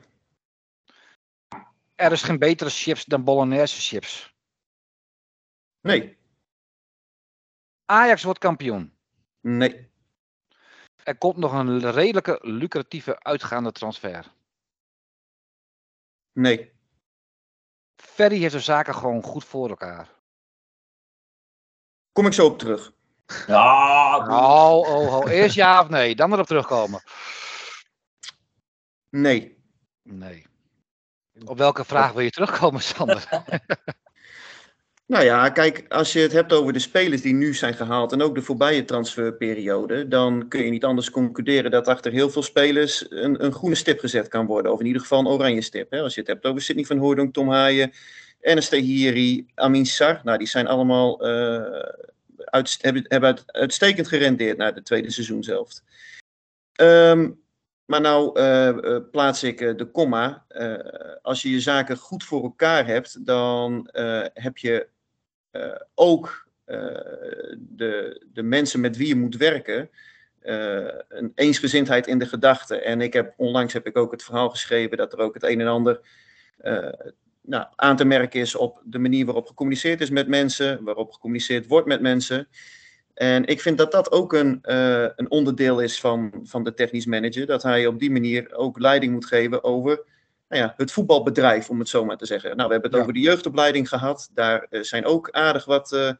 Er is geen betere chips dan Bolognese chips. Nee. Ajax wordt kampioen. Nee. Er komt nog een redelijke lucratieve uitgaande transfer. Nee. Ferry heeft de zaken gewoon goed voor elkaar. Kom ik zo op terug. Ja, oh, oh, oh. Eerst ja of nee, dan erop terugkomen. Nee. Nee. Op welke vraag wil je terugkomen, Sander? *laughs* Nou ja, kijk, als je het hebt over de spelers die nu zijn gehaald en ook de voorbije transferperiode, dan kun je niet anders concluderen dat achter heel veel spelers een, een groene stip gezet kan worden. Of in ieder geval een oranje stip. Hè? Als je het hebt over Sidney van Hoordonk, Tom Haaien, Ernest Hiri, Amin Sar. Nou, die zijn allemaal uh, uit, hebben, uitstekend gerendeerd naar het tweede seizoen zelf. Um, maar nou uh, plaats ik de komma. als je je zaken goed voor elkaar hebt, dan heb je ook uh, de, de mensen met wie je moet werken uh, een eensgezindheid in de gedachten. En ik heb onlangs heb ik ook het verhaal geschreven dat er ook het een en ander nou, aan te merken is op de manier waarop gecommuniceerd is met mensen, waarop gecommuniceerd wordt met mensen. En ik vind dat dat ook een, een onderdeel is van, van de technisch manager, dat hij op die manier ook leiding moet geven over nou ja, het voetbalbedrijf, om het zo maar te zeggen. Nou, we hebben het over de jeugdopleiding gehad. Daar uh, zijn ook aardig wat, uh,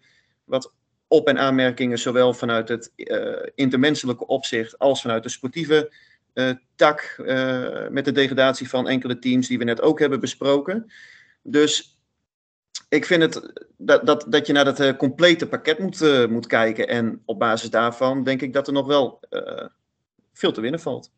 wat op- en aanmerkingen, zowel vanuit het uh, intermenselijke opzicht als vanuit de sportieve tak, met de degradatie van enkele teams die we net ook hebben besproken. Dus ik vind het dat, dat, dat je naar dat eh, complete pakket moet, eh, moet kijken. En op basis daarvan denk ik dat er nog wel eh, veel te winnen valt.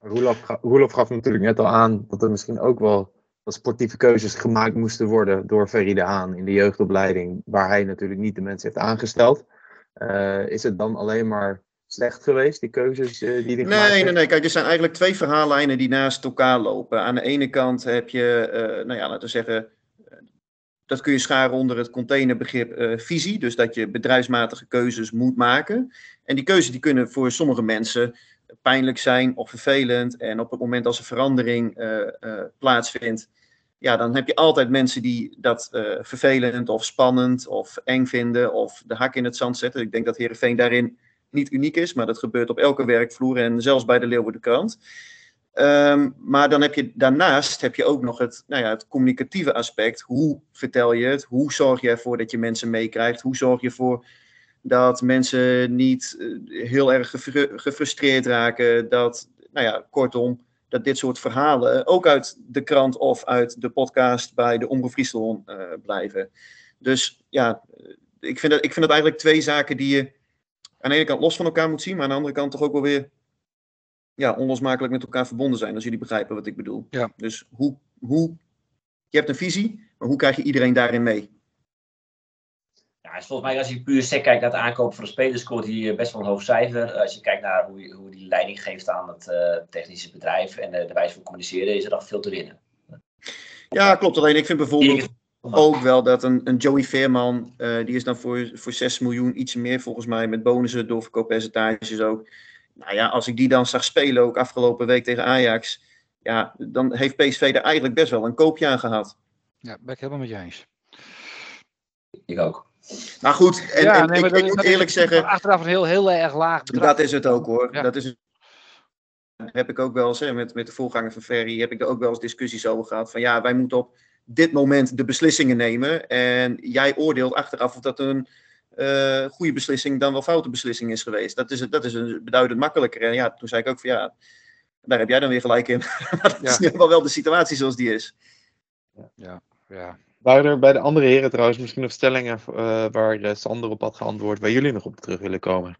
Roelof, ga- Roelof gaf natuurlijk net al aan dat er misschien ook wel wat sportieve keuzes gemaakt moesten worden door Ferry de Haan in de jeugdopleiding, waar hij natuurlijk niet de mensen heeft aangesteld. Eh, is het dan alleen maar slecht geweest, die keuzes eh, die hij gemaakt Nee, heeft? nee, nee. Kijk, er zijn eigenlijk twee verhaallijnen die naast elkaar lopen. Aan de ene kant heb je, eh, nou ja, laten we zeggen, dat kun je scharen onder het containerbegrip visie. Dus dat je bedrijfsmatige keuzes moet maken. En die keuzes die kunnen voor sommige mensen pijnlijk zijn of vervelend. En op het moment als er verandering eh, eh, plaatsvindt, ja, dan heb je altijd mensen die dat eh, vervelend of spannend of eng vinden of de hak in het zand zetten. Ik denk dat Heerenveen daarin niet uniek is, maar dat gebeurt op elke werkvloer en zelfs bij de Leeuwardenkrant. Ehm maar dan heb je daarnaast heb je ook nog het, nou ja, het communicatieve aspect. Hoe vertel je het? Hoe zorg je ervoor dat je mensen meekrijgt? Hoe zorg je ervoor dat mensen niet eh, heel erg gefru- gefrustreerd raken? Dat, nou ja, kortom, dat dit soort verhalen ook uit de krant of uit de podcast bij de Omroep Friesland eh, blijven. Dus ja, eh, ik vind, dat, ik vind dat eigenlijk twee zaken die je aan de ene kant los van elkaar moet zien, maar aan de andere kant toch ook wel weer ja, onlosmakelijk met elkaar verbonden zijn, als jullie begrijpen wat ik bedoel. Ja. Dus hoe, hoe, je hebt een visie, maar hoe krijg je iedereen daarin mee? Is volgens mij als je puur sec kijkt naar het aankopen van de spelers, scoort hij eh, best wel een hoog cijfer. Als je kijkt naar hoe, je- hoe die leiding geeft aan het eh, technische bedrijf en eh, de wijze van communiceren, is er nog veel te winnen. Ja, klopt. Alleen ik vind bijvoorbeeld ook wel dat een, een Joey Veerman, eh, die is dan voor, voor 6 miljoen iets meer volgens mij, met bonussen, doorverkooppercentages ook. Nou ja, als ik die dan zag spelen ook afgelopen week tegen Ajax, ja, dan heeft PSV er eigenlijk best wel een koopje aan gehad. Ja, ben ik helemaal met je eens. Ik ook. Maar goed, en, ja, en nee, ik, ik is- moet is eerlijk zeggen, Achteraf een heel, heel erg laag bedrag. Dat is het ook hoor. Ja. Dat is het. Heb ik ook wel eens, hè, met, met de voorganger van Ferry, heb ik er ook wel eens discussies over gehad. Van ja, wij moeten op dit moment de beslissingen nemen. En jij oordeelt achteraf of dat een eh, goede beslissing dan wel foute beslissing is geweest. Dat is, dat is een beduidend makkelijker. En ja, toen zei ik ook van ja, daar heb jij dan weer gelijk in. *laughs* maar dat is Ja. nu wel wel de situatie zoals die is. Ja. Waren er bij de andere heren trouwens misschien nog stellingen eh, waar eh, Sander op had geantwoord, waar jullie nog op terug willen komen?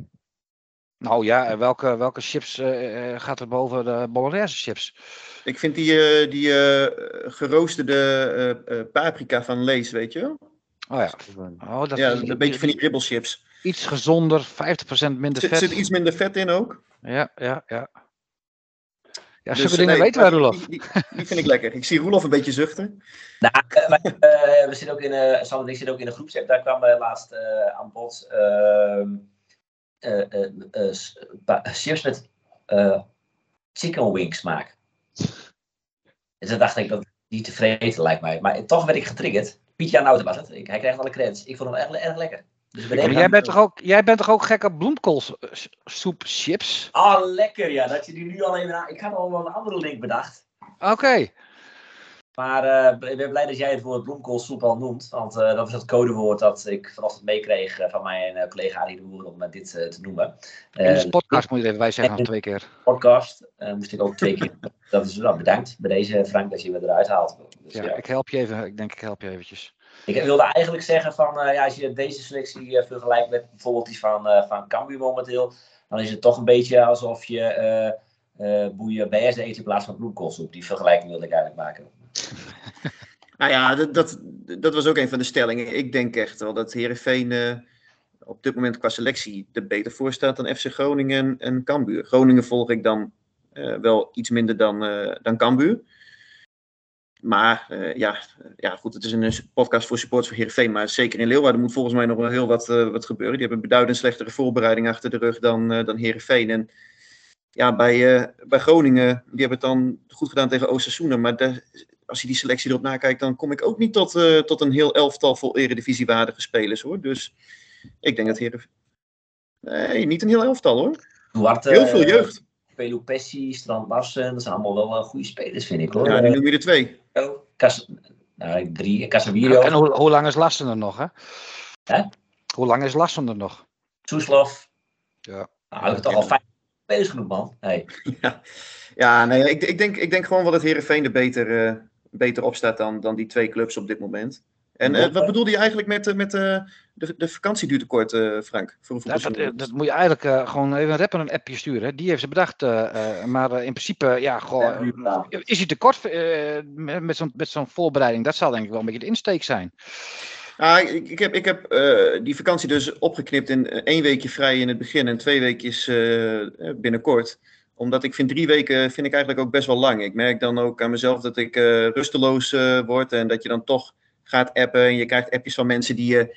Nou ja, en welke, welke chips eh, eh, gaat er boven de Bolognese chips? Ik vind die, eh, die eh, geroosterde eh, eh, paprika van Lees, weet je wel? Oh ja. Oh, dat Ja, is een beetje van die ribbelchips. iets gezonder, 50% minder Er vet. zit iets minder vet in ook. Ja, ja, ja. Ja, Dus, zulke eh, dingen nee, weten wij, Roelof. Die, die, die vind ik lekker. Ik zie Roelof een beetje zuchten. Nou, eh, eh, we zitten ook in, eh Sander en ik zitten ook in een groepsapp. Daar kwam eh, laatst eh, aan bod ehm, eh, eh, eh, chips met eh, chicken wing smaak. Dus dan dacht ik dat niet tevreden lijkt mij. Maar toch werd ik getriggerd. Piet Jan Nauta was het. Ik, hij kreeg alle credits. Ik vond hem erg, erg lekker. Dus Maar jij, bent toch ook, jij bent toch ook gek op bloemkoolsoep chips? Ah, lekker ja. Dat je die nu al even aan... Ik had al wel een andere link bedacht. Oké. Maar eh, ik ben blij dat jij het woord bloemkoolsoep al noemt. Want eh, dat was het codewoord dat ik vanochtend meekreeg eh, van mijn collega Arie de Boer om dit te noemen. In de podcast moet je even wij zeggen nog twee keer. podcast moest ik ook twee keer. *laughs* Dat is nou, bedankt bij deze Frank dat je me eruit haalt. Dus, Ja, ja. ik help je even. Ik denk ik help je eventjes. Ik wilde eigenlijk zeggen van eh, ja, als je deze selectie eh, vergelijkt met bijvoorbeeld die van, eh van Cambuur momenteel, dan is het toch een beetje alsof je boeien BS eet in plaats van bloemkoolsoep. Die vergelijking wilde ik eigenlijk maken. *laughs* Nou ja, dat, dat, dat was ook een van de stellingen. Ik denk echt wel dat Herenveen eh op dit moment qua selectie er beter voor staat dan FC Groningen en, Cambuur. Groningen volg ik dan wel iets minder dan, eh dan Cambuur. Maar eh, ja, ja, goed, het is een podcast voor supporters van Heerenveen. Maar zeker in Leeuwarden moet volgens mij nog wel heel wat, eh, wat gebeuren. Die hebben beduidend slechtere voorbereiding achter de rug dan, eh dan Heerenveen. En ja, bij, bij Groningen, die hebben het dan goed gedaan tegen Oostersuna. Maar als je die selectie erop nakijkt, dan kom ik ook niet tot, tot een heel elftal vol eredivisiewaardige spelers hoor. Dus ik denk dat Heerenveen... Nee, niet een heel elftal hoor. Duarte, Heel veel jeugd. Pelu Pessi, Strand Larsen, dat zijn allemaal wel eh, goede spelers vind ik hoor. Ja, nu noem je er twee. Eh, Cas nou, drie, Casemiro, En hoe, hoe lang is Lassen er nog, hè? Hè? Hoe lang is Lassen er nog? Soeslof. Ja. Nou, ik heb toch al vijf spelers genoeg man. Hey. *laughs* Ja, nee, ik, ik, denk, ik denk gewoon wel dat Heerenveen er beter, eh, beter op staat dan, dan die twee clubs op dit moment. En uh, wat bedoelde je eigenlijk met, uh, met uh, de, de vakantieduurtekort, Frank? Voor dat, dat, dat, moet je eigenlijk gewoon even een rapper een appje sturen. Die heeft ze bedacht. maar in principe, ja, gewoon, ja, is hij tekort met, met zo'n zo'n voorbereiding? Dat zal denk ik wel een beetje de insteek zijn. Ah, ik, ik, heb, ik heb die vakantie dus opgeknipt in één weekje vrij in het begin en twee weekjes binnenkort omdat ik vind drie weken vind ik eigenlijk ook best wel lang. Ik merk dan ook aan mezelf dat ik rusteloos word en dat je dan toch gaat appen. En je krijgt appjes van mensen die je,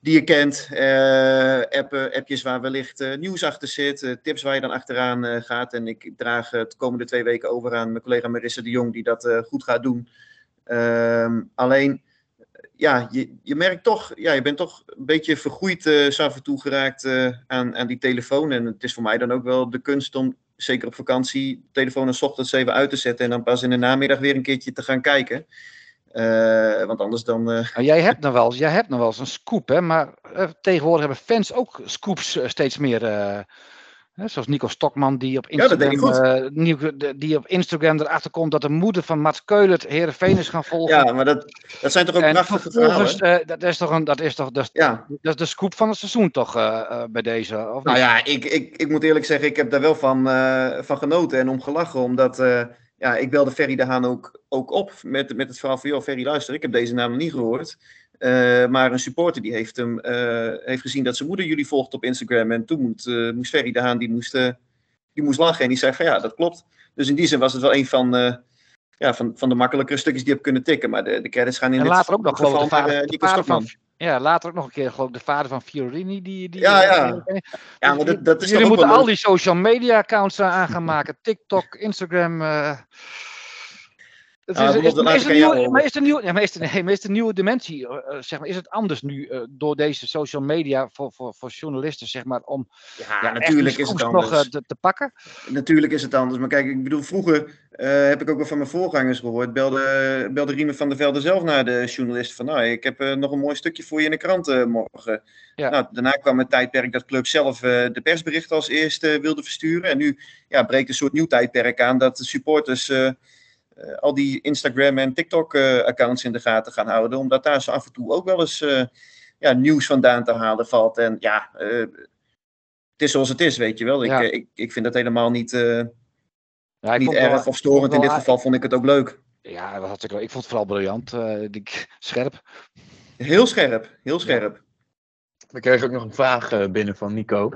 die je kent. Uh, appen, appjes waar wellicht uh, nieuws achter zit. Uh, tips waar je dan achteraan gaat. En ik draag het de komende twee weken over aan mijn collega Marissa de Jong, die dat goed gaat doen. Ehm, alleen, ja, je, je merkt toch, ja, je bent toch een beetje vergroeid af en toe geraakt aan, aan die telefoon. En het is voor mij dan ook wel de kunst om, zeker op vakantie, telefoon een ochtends even uit te zetten. En dan pas in de namiddag weer een keertje te gaan kijken. Uh, want anders dan. Uh... Nou, jij hebt nog wel eens, jij hebt nog wel eens een scoop, hè? Maar uh, tegenwoordig hebben fans ook scoops steeds meer. Hè, zoals Nico Stokman, die op Instagram, ja, die op Instagram erachter komt dat de moeder van Mats Keulert Herenveen is gaan volgen. Ja, maar dat, dat zijn toch ook prachtige verhalen? dat is toch een, dat is toch, dat is, ja. dat is de scoop van het seizoen toch bij deze? Of nou ja, ik, ik, ik moet eerlijk zeggen, ik heb daar wel van, van genoten en om gelachen, omdat ja, ik belde Ferry de Haan ook, ook op met, met het verhaal van, joh Ferry luister, ik heb deze naam nog niet gehoord. Uh, maar een supporter die heeft, hem, uh, heeft gezien dat zijn moeder jullie volgt op Instagram. En toen moet, uh, moest Ferry de Haan, die moest, die moest lachen. En die zei van ja, dat klopt. Dus in die zin was het wel een van, ja, van, van de makkelijkere stukjes die je hebt kunnen tikken. Maar de, de credits gaan in en dit later ook nog geval de vader, naar Stokman. Ja, later ook nog een keer geloof ik de vader van Fiorini. Die, die, ja, ja. ja maar dat, dat is Jullie moeten al die social media accounts aan gaan *laughs* maken. TikTok, Instagram... Het is, is, een nieuwe, maar is nieuwe, ja, maar is de, nee, maar is de nieuwe dimensie, uh, zeg maar, is het anders nu uh, door deze social media voor, voor, voor journalisten, zeg maar, om ja, ja natuurlijk is het anders. nog uh, te, te, pakken? Natuurlijk is het anders, maar kijk, ik bedoel, vroeger heb ik ook wel van mijn voorgangers gehoord, belde, belde Riemen van der Velde zelf naar de journalist van, nou, ik heb nog een mooi stukje voor je in de krant morgen. Ja. Nou, daarna kwam het tijdperk dat club zelf de persberichten als eerste wilde versturen en nu ja, breekt een soort nieuw tijdperk aan dat de supporters uh, al die Instagram en TikTok-accounts uh, in de gaten gaan houden. Omdat daar zo af en toe ook wel eens uh, ja, nieuws vandaan te halen valt. En ja, het is zoals het is, weet je wel. Ik, ja. ik, ik vind dat helemaal niet, ja, niet erg wel, of storend. In dit geval vond ik het ook leuk. Ja, dat had ik, ik vond het vooral briljant. Ik, scherp. Heel scherp, heel scherp. We kregen ook nog een vraag binnen van Nico.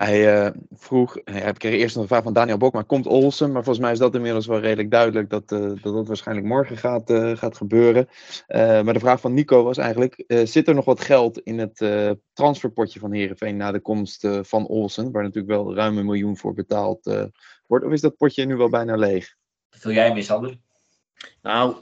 Hij uh, vroeg, hij kreeg eerst nog een vraag van Daniel Bokma, komt Olsen? Maar volgens mij is dat inmiddels wel redelijk duidelijk dat uh, dat, dat waarschijnlijk morgen gaat, uh, gaat gebeuren. maar de vraag van Nico was eigenlijk, zit er nog wat geld in het transferpotje van Herenveen na de komst van Olsen, waar natuurlijk wel ruim een miljoen voor betaald wordt? Of is dat potje nu wel bijna leeg? Vul jij mee, Sander? Nou,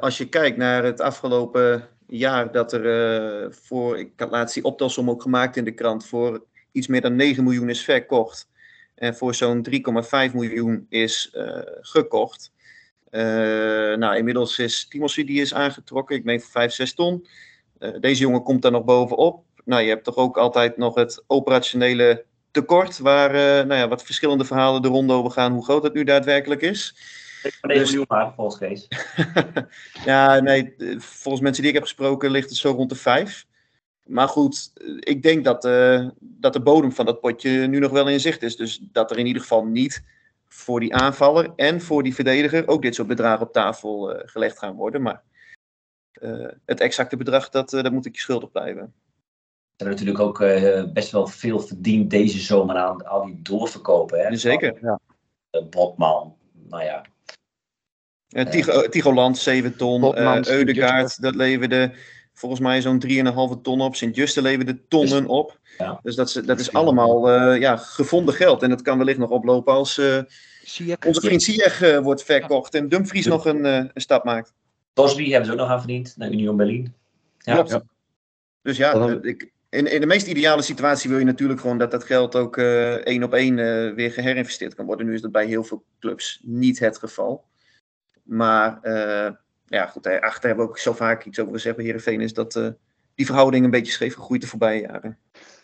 als je kijkt naar het afgelopen jaar dat er voor, ik had laatst die optelsom ook gemaakt in de krant, voor iets meer dan 9 miljoen is verkocht. En voor zo'n 3,5 miljoen is uh, gekocht. Uh, nou, inmiddels is Timothy die is aangetrokken. Ik meen voor 5, 6 ton. Uh, deze jongen komt daar nog bovenop. Nou, je hebt toch ook altijd nog het operationele tekort. Waar nou ja, wat verschillende verhalen de ronde over gaan. Hoe groot het nu daadwerkelijk is. 9 dus, miljoen volgens Kees. *laughs* ja, nee, volgens mensen die ik heb gesproken ligt het zo rond de 5. Maar goed, ik denk dat, uh, dat de bodem van dat potje nu nog wel in zicht is. Dus dat er in ieder geval niet voor die aanvaller en voor die verdediger ook dit soort bedragen op tafel uh, gelegd gaan worden. Maar uh, het exacte bedrag, dat, dat moet ik je schuldig blijven. Er is natuurlijk ook best wel veel verdiend deze zomer aan al die doorverkopen. Hè? Zeker. Ja. Botman, nou ja. Tigo, Tigoland, 7 ton. Eudegaard, dat leverde volgens mij zo'n 3,5 ton op. Sint-Juste leverde tonnen op. Ja. Dus dat is, dat is allemaal uh, ja, gevonden geld. En dat kan wellicht nog oplopen als uh, onze vriend Ziyech uh, wordt verkocht en Dumfries nog een, een, stap maakt. Tosby hebben ze ook nog aan verdiend, naar Union Berlin. Ja. Klopt. Ja. Dus ja, ik, in, in de meest ideale situatie wil je natuurlijk gewoon dat dat geld ook één op één weer geherinvesteerd kan worden. Nu is dat bij heel veel clubs niet het geval. Maar ja, goed, achter hebben we ook zo vaak iets over gezegd bij Heerenveen, is dat uh, die verhouding een beetje scheef gegroeid de voorbije jaren.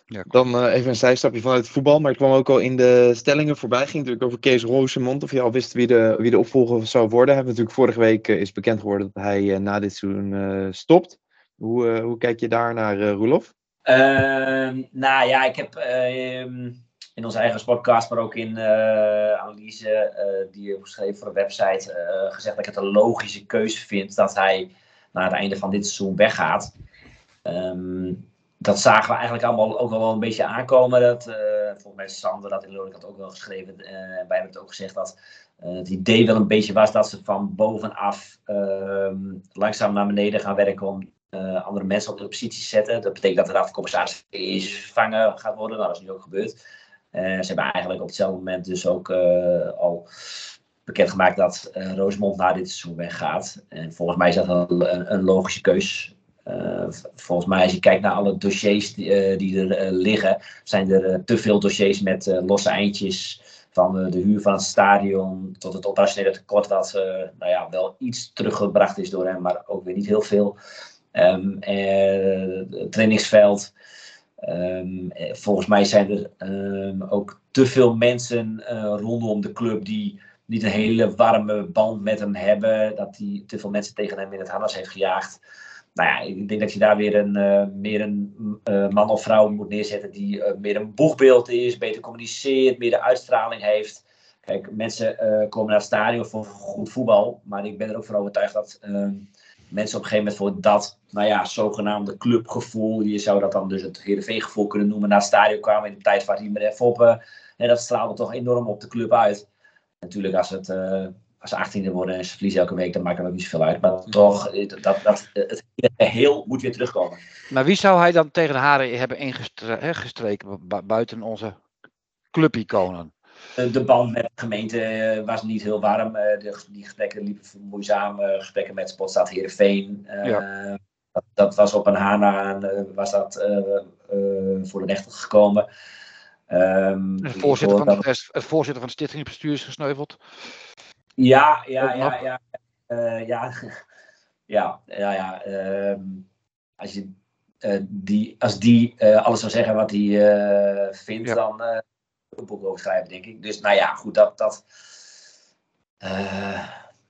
Ja, dan uh, even een zijstapje vanuit het voetbal, maar ik kwam ook al in de stellingen voorbij. Ging natuurlijk over Kees Roosemond, of je al wist wie de, wie de opvolger zou worden. Hebben natuurlijk vorige week uh, is bekend geworden dat hij uh, na dit seizoen stopt. Hoe, hoe kijk je daar naar, Roelof? Ehm, nou ja, ik heb ehm, in onze eigen podcast, maar ook in analyse die je geschreven voor de website, gezegd dat ik het een logische keuze vind dat hij na het einde van dit seizoen weggaat. Um, dat zagen we eigenlijk allemaal ook wel een beetje aankomen. Dat, uh, volgens mij Sander dat in Lorik had ook wel geschreven. Uh, wij hebben het ook gezegd dat uh, het idee wel een beetje was dat ze van bovenaf ehm, langzaam naar beneden gaan werken om andere mensen op de positie te zetten. Dat betekent dat er af commissaris is vervangen gaat worden. Nou, dat is nu ook gebeurd. Ze hebben eigenlijk op hetzelfde moment dus ook al bekendgemaakt dat uh, Roosmond na dit seizoen weggaat. En volgens mij is dat een, een logische keus. Volgens mij, als je kijkt naar alle dossiers die, die er liggen, zijn er te veel dossiers met losse eindjes. Van de huur van het stadion tot het operationele tekort, dat nou ja, wel iets teruggebracht is door hem, maar ook weer niet heel veel. Um, het trainingsveld. Um, volgens mij zijn er um, ook te veel mensen rondom de club die niet een hele warme band met hem hebben. Dat hij te veel mensen tegen hem in het harnas heeft gejaagd nou ja, ik denk dat je daar weer een, uh, meer een man of vrouw moet neerzetten die meer een boegbeeld is, beter communiceert, meer de uitstraling heeft. Kijk, mensen komen naar het stadion voor goed voetbal, maar ik ben er ook van overtuigd dat ehm, mensen op een gegeven moment voor dat, nou ja, zogenaamde clubgevoel, je zou dat dan dus het Heerenveen-gevoel kunnen noemen, naar het stadion kwamen in de tijd van Riemer en Foppen. En dat straalde toch enorm op de club uit. Natuurlijk, als het als ze 18e worden en ze verliezen elke week, dan maakt het ook niet zoveel uit. Maar toch, dat, dat, het geheel moet weer terugkomen. Maar wie zou hij dan tegen de haren hebben ingestreken buiten onze clubiconen? De band met de gemeente eh, was niet heel warm. Eh, de, die gesprekken liepen moeizaam. Eh, gesprekken met Spotstad Heerenveen. Ja. Dat, dat, was op een Hana was dat voor de rechter gekomen. Um, de voorzitter van, de, het voorzitter van de stichtingbestuur is gesneuveld. Ja, ja, ja, ja. Uh, *laughs* ja. ja, ja, ja. Als, je, die, als die alles zou zeggen wat hij vindt, ja. dan boek over schrijven, denk ik. Dus nou ja, goed, dat. dat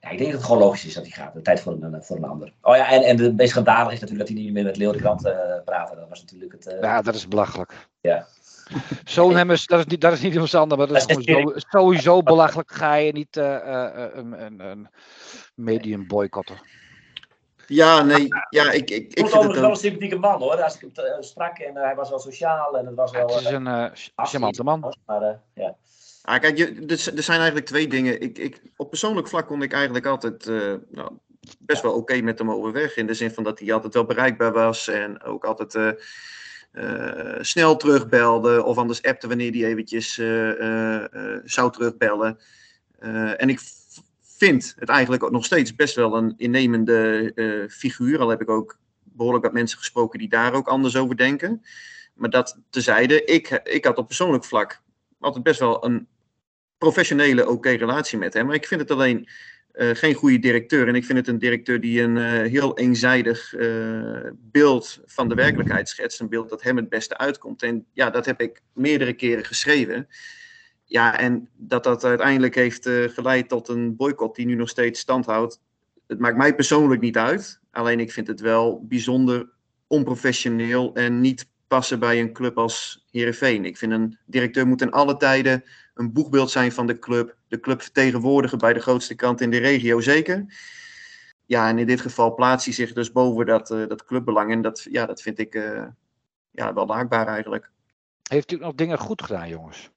ja, ik denk dat het gewoon logisch is dat hij gaat. De tijd voor een, voor een ander. Oh ja, en, en de meest schandalig is natuurlijk dat hij niet meer met Leo de Krant praten. Dat was natuurlijk het. ja, dat is belachelijk. Ja. Zo'n hebben dat is niet, dat is niet maar dat is gewoon zo, sowieso belachelijk. Ga je niet uh, uh, een, een, een medium boycotten. Ja, nee, ja, ik, ik, ik vind het wel een sympathieke man hoor. Als ik hem uh, sprak en hij was wel sociaal en het was wel. het is een charmante man. Maar, ja. Ah, kijk, je, er, er zijn eigenlijk twee dingen. Ik, ik, op persoonlijk vlak kon ik eigenlijk altijd nou, best wel oké okay met hem overweg. In de zin van dat hij altijd wel bereikbaar was en ook altijd uh, snel terugbelde of anders appte wanneer hij eventjes uh, zou terugbellen. en ik vind het eigenlijk ook nog steeds best wel een innemende figuur. Al heb ik ook behoorlijk wat mensen gesproken die daar ook anders over denken. Maar dat tezijde, ik, ik had op persoonlijk vlak altijd best wel een professionele oké relatie met hem. Maar ik vind het alleen uh, geen goede directeur. En ik vind het een directeur die een uh, heel eenzijdig beeld van de werkelijkheid schetst. Een beeld dat hem het beste uitkomt. En ja, dat heb ik meerdere keren geschreven. Ja, en dat dat uiteindelijk heeft geleid tot een boycott die nu nog steeds stand houdt. Het maakt mij persoonlijk niet uit. Alleen ik vind het wel bijzonder onprofessioneel en niet passen bij een club als Herenveen. Ik vind een directeur moet in alle tijden een boegbeeld zijn van de club. De club vertegenwoordigen bij de grootste krant in de regio, zeker. Ja, en in dit geval plaatst hij zich dus boven dat, uh, dat clubbelang. En dat, ja, dat vind ik uh, ja, wel laakbaar eigenlijk. Heeft u nog dingen goed gedaan, jongens?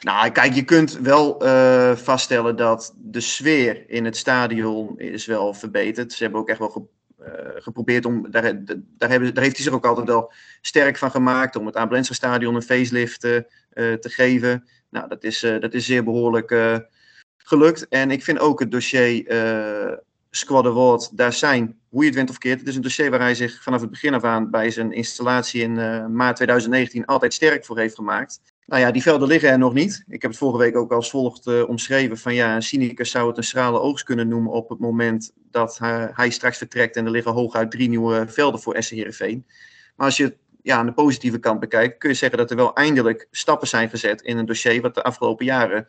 Nou, kijk, je kunt wel uh, vaststellen dat de sfeer in het stadion is wel verbeterd. Ze hebben ook echt wel ge geprobeerd om, daar, daar, hebben, daar heeft hij zich ook altijd wel sterk van gemaakt, om het Abelense stadion een facelift te geven. Nou, dat is, dat is zeer behoorlijk gelukt. En ik vind ook het dossier Squad Award, daar zijn, hoe je het wint of keert. Het is een dossier waar hij zich vanaf het begin af aan bij zijn installatie in maart 2019 altijd sterk voor heeft gemaakt. Nou ja, die velden liggen er nog niet. Ik heb het vorige week ook als volgt omschreven van ja, cynicus zou het een schrale oogst kunnen noemen op het moment dat hij, straks vertrekt en er liggen hooguit drie nieuwe velden voor Essen Heerenveen. Maar als je ja, aan de positieve kant bekijkt, kun je zeggen dat er wel eindelijk stappen zijn gezet in een dossier wat de afgelopen jaren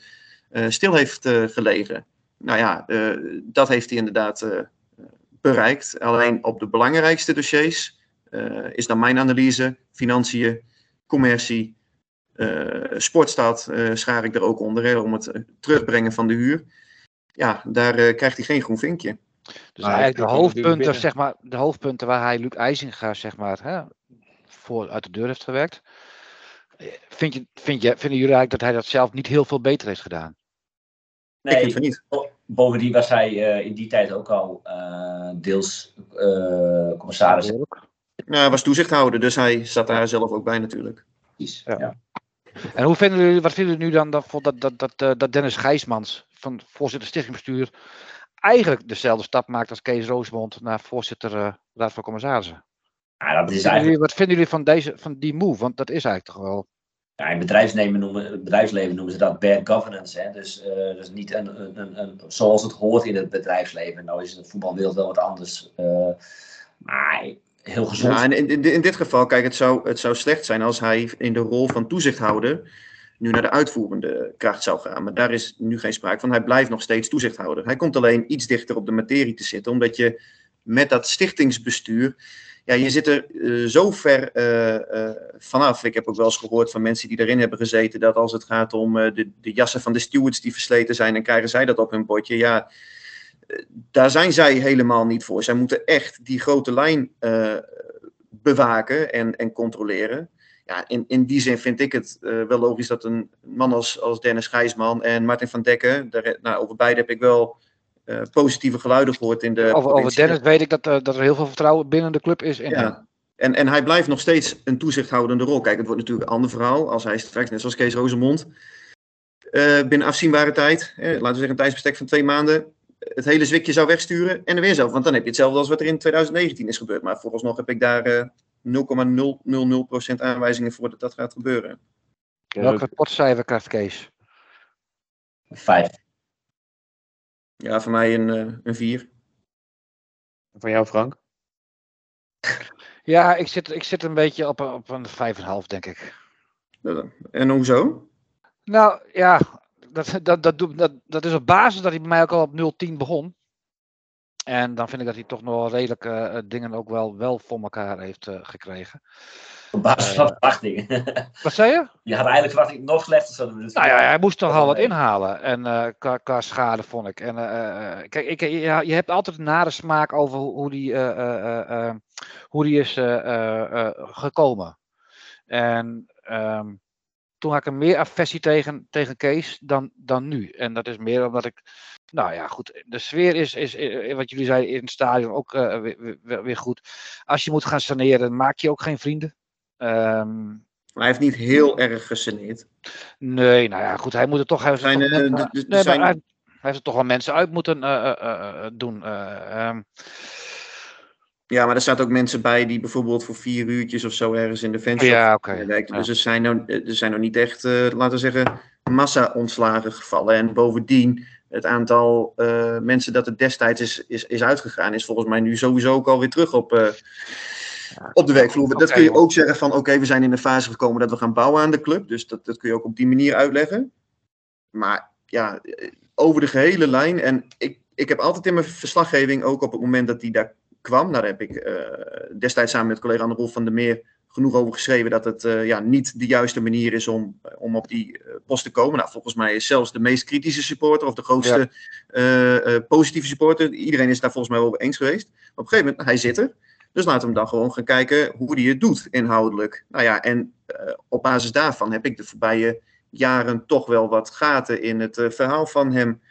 eh, stil heeft eh, gelegen. Nou ja, eh, dat heeft hij inderdaad eh, bereikt. Alleen op de belangrijkste dossiers eh, is dan mijn analyse, financiën, commercie, eh, sportstad eh, schaar ik er ook onder, hè, om het eh, terugbrengen van de huur. Ja, daar eh, krijgt hij geen groen vinkje. Dus Maar eigenlijk de hoofdpunten, zeg maar, de hoofdpunten waar hij Luc IJzinga zeg maar, hè, voor uit de deur heeft gewerkt. Eh, Vind je, vind je, vinden jullie eigenlijk dat hij dat zelf niet heel veel beter heeft gedaan? Ik vind Nee, van niet. bovendien was hij eh, in die tijd ook al eh, deels eh, commissaris. Ja, hij was toezichthouder, dus hij zat daar zelf ook bij natuurlijk. Precies, Ja. ja. En hoe vinden jullie, wat vinden jullie nu dan dat, dat, dat, dat, eh, dat Dennis Gijsmans, van voorzitter stichtingsbestuur, eigenlijk dezelfde stap maakt als Kees Roosmond naar voorzitter eh, Raad van Commissarissen? Ja, dat is Vinden eigenlijk jullie, wat vinden jullie van, deze, van die move? Want dat is eigenlijk toch wel. Ja, in bedrijfsleven noemen, bedrijfsleven noemen ze dat bad governance. Hè? Dus, eh, dus niet een, een, een, een- zoals het hoort in het bedrijfsleven. Nou is de voetbalwereld wel wat anders. eh, maar heel gezond. Ja, en in, in, dit geval, kijk, het zou, het zou slecht zijn als hij in de rol van toezichthouder nu naar de uitvoerende kracht zou gaan. Maar daar is nu geen sprake van. Hij blijft nog steeds toezichthouder. Hij komt alleen iets dichter op de materie te zitten, omdat je met dat stichtingsbestuur. Ja, je zit er eh, zo ver eh, eh, vanaf. Ik heb ook wel eens gehoord van mensen die erin hebben gezeten. dat als het gaat om de, de jassen van de stewards die versleten zijn. dan krijgen zij dat op hun bordje. Ja, daar zijn zij helemaal niet voor. Zij moeten echt die grote lijn eh, bewaken en, en controleren. Ja, in, in die zin vind ik het eh, wel logisch dat een man als, als Dennis Gijsman en Martin van Dekken, daar, nou, over beide heb ik wel eh, positieve geluiden gehoord in de. Over, over. Dennis weet ik dat, dat er heel veel vertrouwen binnen de club is. In hem. Ja. En, en hij blijft nog steeds een toezichthoudende rol. Kijk, het wordt natuurlijk een ander verhaal als hij straks, net zoals Kees Rozemond, binnen afzienbare tijd, eh, laten we zeggen een tijdsbestek van twee maanden, het hele zwikje zou wegsturen en er weer zelf. Want dan heb je hetzelfde als wat er in 2019 is gebeurd. Maar vooralsnog heb ik daar eh 0,000% aanwijzingen voor dat dat gaat gebeuren. Welk rapportcijfer krijgt Kees? Vijf. Ja, voor mij een, eh, een 4. Van jou, Frank? *laughs* Ja, ik zit, ik zit een beetje op, een- op een 5,5 denk ik. En hoezo? Nou ja, dat, dat, dat, dat, dat is op basis dat hij bij mij ook al op 0,10 begon. En dan vind ik dat hij toch nog wel redelijk eh, eh, dingen ook wel, wel voor elkaar heeft eh, gekregen. Op basis van verwachtingen. *laughs* Wat zei je? Je had eigenlijk verwacht ik nog slechter zou doen. Dus Nou ja, hij moest toch wel wat inhalen. En eh, qua, qua schade vond ik. En kijk, ik, ja, je hebt altijd een nare smaak over hoe, die, hoe die is gekomen. En ehm, toen had ik er meer aversie tegen, tegen Kees dan, dan nu. En dat is meer omdat ik. Nou ja, goed. De sfeer is, is eh, wat jullie zeiden in het stadion ook eh, weer, weer, weer goed. Als je moet gaan saneren, maak je ook geen vrienden. Ehm, Maar hij heeft niet heel erg geseneerd. Nee, nou ja, goed. Hij moet er toch. Hij heeft, er Zijn, toch eh, nee, zijn- hij, hij heeft er toch wel mensen uit moeten eh, eh, eh, eh, doen. eh, ehm. Ja, maar er zaten ook mensen bij die bijvoorbeeld voor vier uurtjes of zo ergens in de fanshop ja, eh, werkten. ja. Dus er zijn, nou, er zijn nog niet echt, eh, laten we zeggen, massa-ontslagen gevallen. En bovendien, het aantal eh, mensen dat er destijds is, is, is uitgegaan, is volgens mij nu sowieso ook alweer terug op, eh, op de werkvloer. Dat kun je ook zeggen van, oké, we zijn in de fase gekomen dat we gaan bouwen aan de club. Dus dat, dat kun je ook op die manier uitleggen. Maar ja, eh, over de gehele lijn. En ik, ik heb altijd in mijn verslaggeving, ook op het moment dat die daar kwam, daar heb ik eh, destijds samen met collega Anne Rolf van der Meer genoeg over geschreven dat het eh, ja, niet de juiste manier is om, om op die eh, post te komen. Nou, volgens mij is zelfs de meest kritische supporter of de grootste eh, eh, positieve supporter, iedereen is daar volgens mij wel over eens geweest. Maar op een gegeven moment, hij zit er. Dus laten we hem dan gewoon gaan kijken hoe hij het doet inhoudelijk. Nou ja, en eh, op basis daarvan heb ik de voorbije jaren toch wel wat gaten in het eh, verhaal van hem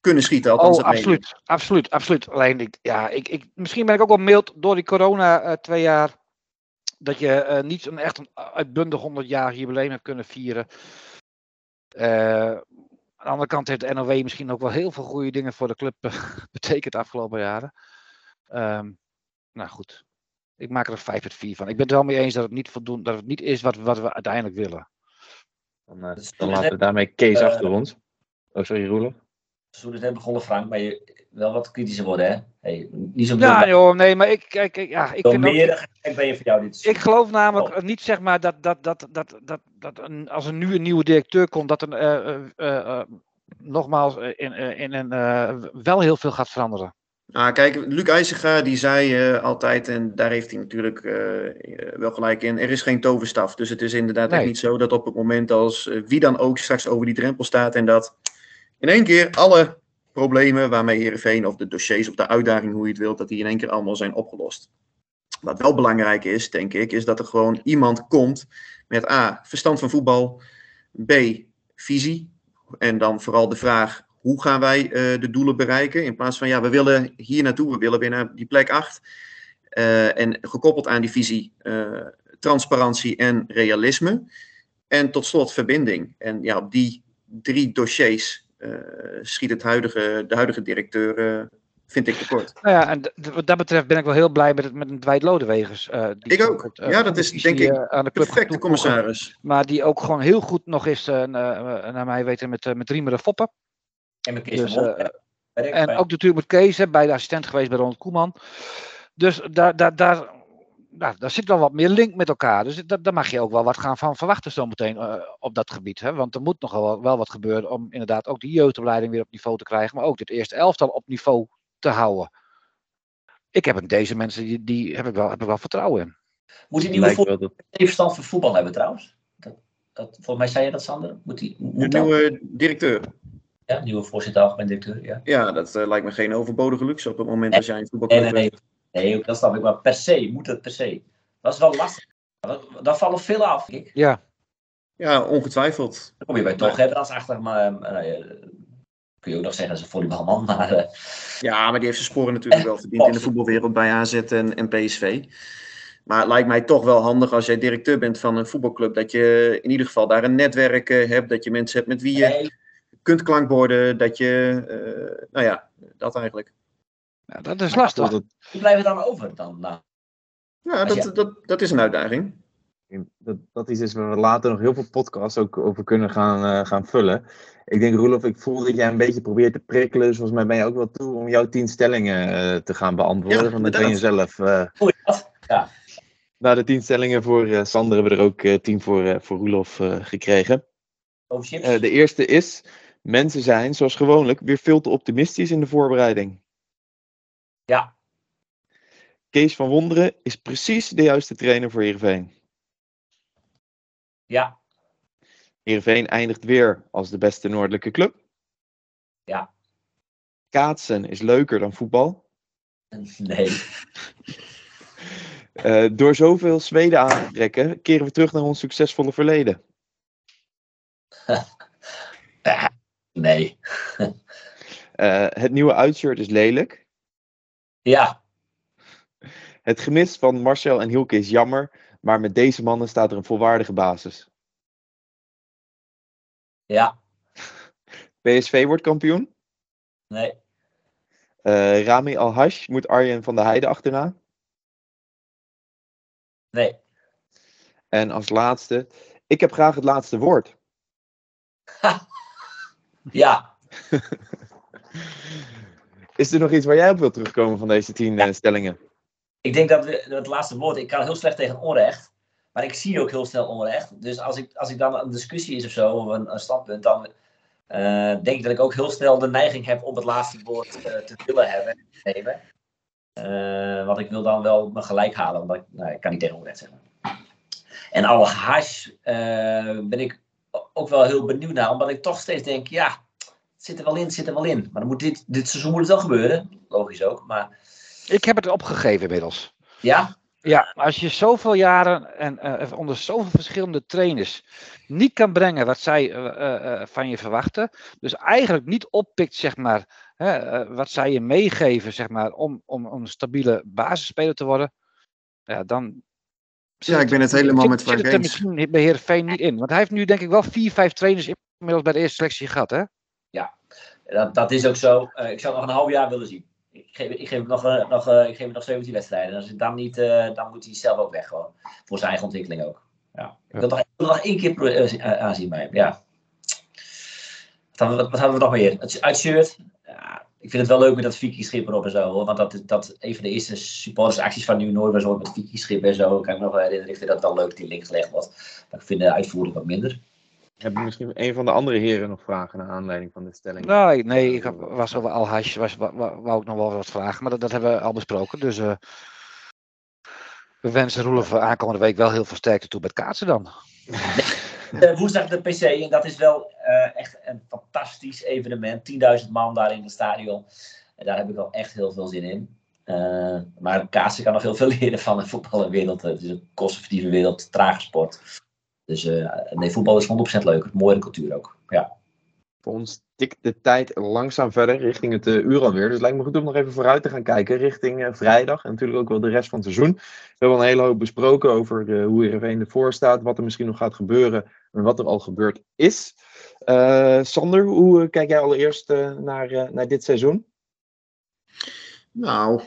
kunnen schieten. Althans, Oh, absoluut, absoluut, absoluut. Alleen, ik, ja, ik, ik, misschien ben ik ook wel mild door die corona eh, twee jaar. Dat je eh, niet een echt een uitbundig 100 jaar jubileum hebt kunnen vieren. Eh, aan de andere kant heeft de NOW misschien ook wel heel veel goede dingen voor de club *laughs* betekend de afgelopen jaren. Ehm, nou goed, ik maak er een 5 4 van. Ik ben het wel mee eens dat het niet voldoen, dat het niet is wat, wat we uiteindelijk willen. Dan, laten we daarmee Kees achter ons. Oh, sorry, Roelof. Seizoen is net begonnen, Frank, maar je wel wat kritischer worden, hè? Hey, niet zo Ja, druk. joh, nee, maar ik, kijk, ik- ja, ik Door vind ook- meer ben je voor jou dit Ik geloof namelijk Oh. niet zeg maar dat, dat, dat, dat, dat, dat een, als er nu een nieuwe directeur komt, dat er eh, eh, eh, nogmaals in, in een, eh, wel heel veel gaat veranderen. Ah, kijk, Luc IJzega die zei eh, altijd, en daar heeft hij natuurlijk wel gelijk in, er is geen toverstaf. Dus het is inderdaad echt niet zo dat op het moment als wie dan ook straks over die drempel staat en dat in één keer alle problemen waarmee Heerenveen of de dossiers of de uitdaging, hoe je het wilt, dat die in één keer allemaal zijn opgelost. Wat wel belangrijk is, denk ik, is dat er gewoon iemand komt met A, verstand van voetbal, B, visie. En dan vooral de vraag, hoe gaan wij eh, de doelen bereiken? In plaats van, ja, we willen hier naartoe, we willen weer naar die plek 8. Eh, en gekoppeld aan die visie, eh, transparantie en realisme. En tot slot verbinding. En ja, op die drie dossiers schiet het huidige, de huidige directeur, eh, vind ik, tekort. Nou ja, en wat dat betreft ben ik wel heel blij met, het, met een Dwight Lodewegers. eh, die Ik ook. eh, Ja, dat is, denk ik, eh, aan de club Perfecte commissaris. Maar die ook gewoon heel goed nog is, eh, eh, naar mij weten, met, eh, met Riemer en Foppen. En met Kees Dus, eh, En ook natuurlijk met Kees, hè, bij de assistent geweest bij Ronald Koeman. Dus daar, daar, daar, nou, daar zit wel wat meer link met elkaar. Dus da- daar mag je ook wel wat gaan van verwachten zometeen eh op dat gebied. Hè? Want er moet nog wel, wel wat gebeuren om inderdaad ook die jeugdopleiding weer op niveau te krijgen. Maar ook dit eerste elftal op niveau te houden. Ik heb in deze mensen, die, die heb, ik wel, heb ik wel vertrouwen in. Moet die nieuwe voetbal dat... verstand van voetbal hebben trouwens? Dat, dat, volgens mij zei je dat, Sander. Moet die, De moet dat? nieuwe directeur. Ja, nieuwe voorzitter, algemeen directeur. Ja. Ja, dat eh, lijkt me geen overbodige luxe op het moment als jij een voetbalclub nee, nee. Nee, dat snap ik. Maar per se, moet het per se. Dat is wel lastig. Dat, daar vallen veel af. denk Ik. Ja, Ja, ongetwijfeld. Dan kom je bij toch hebben als achter. Maar eh, eh, kun je ook nog zeggen, dat is een volleybalman. Maar eh, Ja, maar die heeft zijn sporen natuurlijk wel verdiend in de voetbalwereld bij AZ en, en PSV. Maar het lijkt mij toch wel handig als jij directeur bent van een voetbalclub, dat je in ieder geval daar een netwerk eh, hebt, dat je mensen hebt met wie je nee, kunt klankborden, dat je, eh, nou ja, dat eigenlijk. Ja, dat is lastig. Hoe blijven we dan over dan? Nou, Ja, je- dat, dat, dat is een uitdaging. dat, dat is iets waar we later nog heel veel podcasts ook over kunnen gaan, eh, gaan vullen. Ik denk, Roelof, ik voel dat jij een beetje probeert te prikkelen. Dus volgens mij ben je ook wel toe om jouw tien stellingen eh, te gaan beantwoorden. Ja, van de trainer zelf. eh. je dat? Ja. Nou, de tien stellingen voor eh, Sander hebben we er ook eh, tien voor, eh, voor Roelof eh, gekregen. Eh, de eerste is, mensen zijn zoals gewoonlijk weer veel te optimistisch in de voorbereiding. Ja. Kees van Wonderen is precies de juiste trainer voor Heerenveen. Ja. Heerenveen eindigt weer als de beste noordelijke club. Ja. Kaatsen is leuker dan voetbal. Nee. *laughs* Eh, door zoveel Zweden aan te trekken, keren we terug naar ons succesvolle verleden. *laughs* Nee. Eh, het nieuwe uitshirt is lelijk. Ja. Het gemis van Marcel en Hielke is jammer, maar met deze mannen staat er een volwaardige basis. Ja. PSV wordt kampioen. Nee. Eh, Rami Alhash moet Arjen van der Heijden achterna. Nee. En als laatste, ik heb graag het laatste woord. *laughs* Ja. *laughs* Is er nog iets waar jij op wilt terugkomen van deze tien eh, stellingen? Ik denk dat we, het laatste woord, ik kan heel slecht tegen onrecht. Maar ik zie ook heel snel onrecht. Dus als ik, als ik dan een discussie is of zo, of een, een standpunt, dan eh, denk ik dat ik ook heel snel de neiging heb om het laatste woord eh, te willen hebben. Nemen. Eh, want ik wil dan wel me gelijk halen, omdat ik, nou, ik kan niet tegen onrecht zeggen. En alle hash ben ik ook wel heel benieuwd naar, omdat ik toch steeds denk, ja, zit er wel in, zit er wel in. Maar dan moet dit, dit seizoen moet het wel gebeuren, logisch ook. Maar Ik heb het opgegeven inmiddels. ja, Ja, maar als je zoveel jaren en eh, onder zoveel verschillende trainers niet kan brengen wat zij eh, van je verwachten, dus eigenlijk niet oppikt, zeg maar, hè, wat zij je meegeven, zeg maar, om, om, om een stabiele basisspeler te worden, ja, dan. Ja, ik ben het helemaal zit- met zit Frank het er misschien bij Heerenveen niet in. Want hij heeft nu denk ik wel vier, vijf trainers inmiddels bij de eerste selectie gehad, hè? Dat, dat is ook zo. Eh, ik zou nog een half jaar willen zien. Ik geef, ik geef, hem nog, eh, nog, eh, ik geef hem nog 17 wedstrijden. En als het dan niet, dan moet hij zelf ook weg gewoon. Voor zijn eigen ontwikkeling ook. Ja. Ik wil nog, ik wil nog één keer aanzien bij hem. Ja. Wat, wat, wat hadden we nog meer? Het uitshirt. Ja, ik vind het wel leuk met dat Viking-schip erop en zo. Hoor. Want dat, dat een van de eerste supportersacties van Nieuw-Noord was met Viking-schip en zo. Ik kan me nog herinneren. Ik vind dat wel leuk, die link gelegd wordt. Maar ik vind de uitvoering wat minder. Hebben misschien een van de andere heren nog vragen naar aanleiding van de stelling? Nee, nee ik was over Al-Hash, was, wou, wou ik nog wel wat vragen, maar dat, dat hebben we al besproken. Dus uh, we wensen Roelof aankomende week wel heel veel sterkte toe met kaatsen dan. Uh, *laughs* woensdag de PC en dat is wel uh, echt een fantastisch evenement. 10.000 man daar in het stadion. En daar heb ik wel echt heel veel zin in. Uh, maar kaatsen kan nog heel veel leren van de voetbalwereld. Het is een kostenverdieve wereld, trage sport. Dus uh, nee, voetbal is 100% leuk. Mooie cultuur ook. Ja. Voor ons tikt de tijd langzaam verder richting het uh, uur alweer. Dus het lijkt me goed om nog even vooruit te gaan kijken richting uh, vrijdag. En natuurlijk ook wel de rest van het seizoen. We hebben al een hele hoop besproken over uh, hoe Heerenveen ervoor staat. Wat er misschien nog gaat gebeuren. En wat er al gebeurd is. Sander, hoe kijk jij allereerst naar, naar dit seizoen? Nou,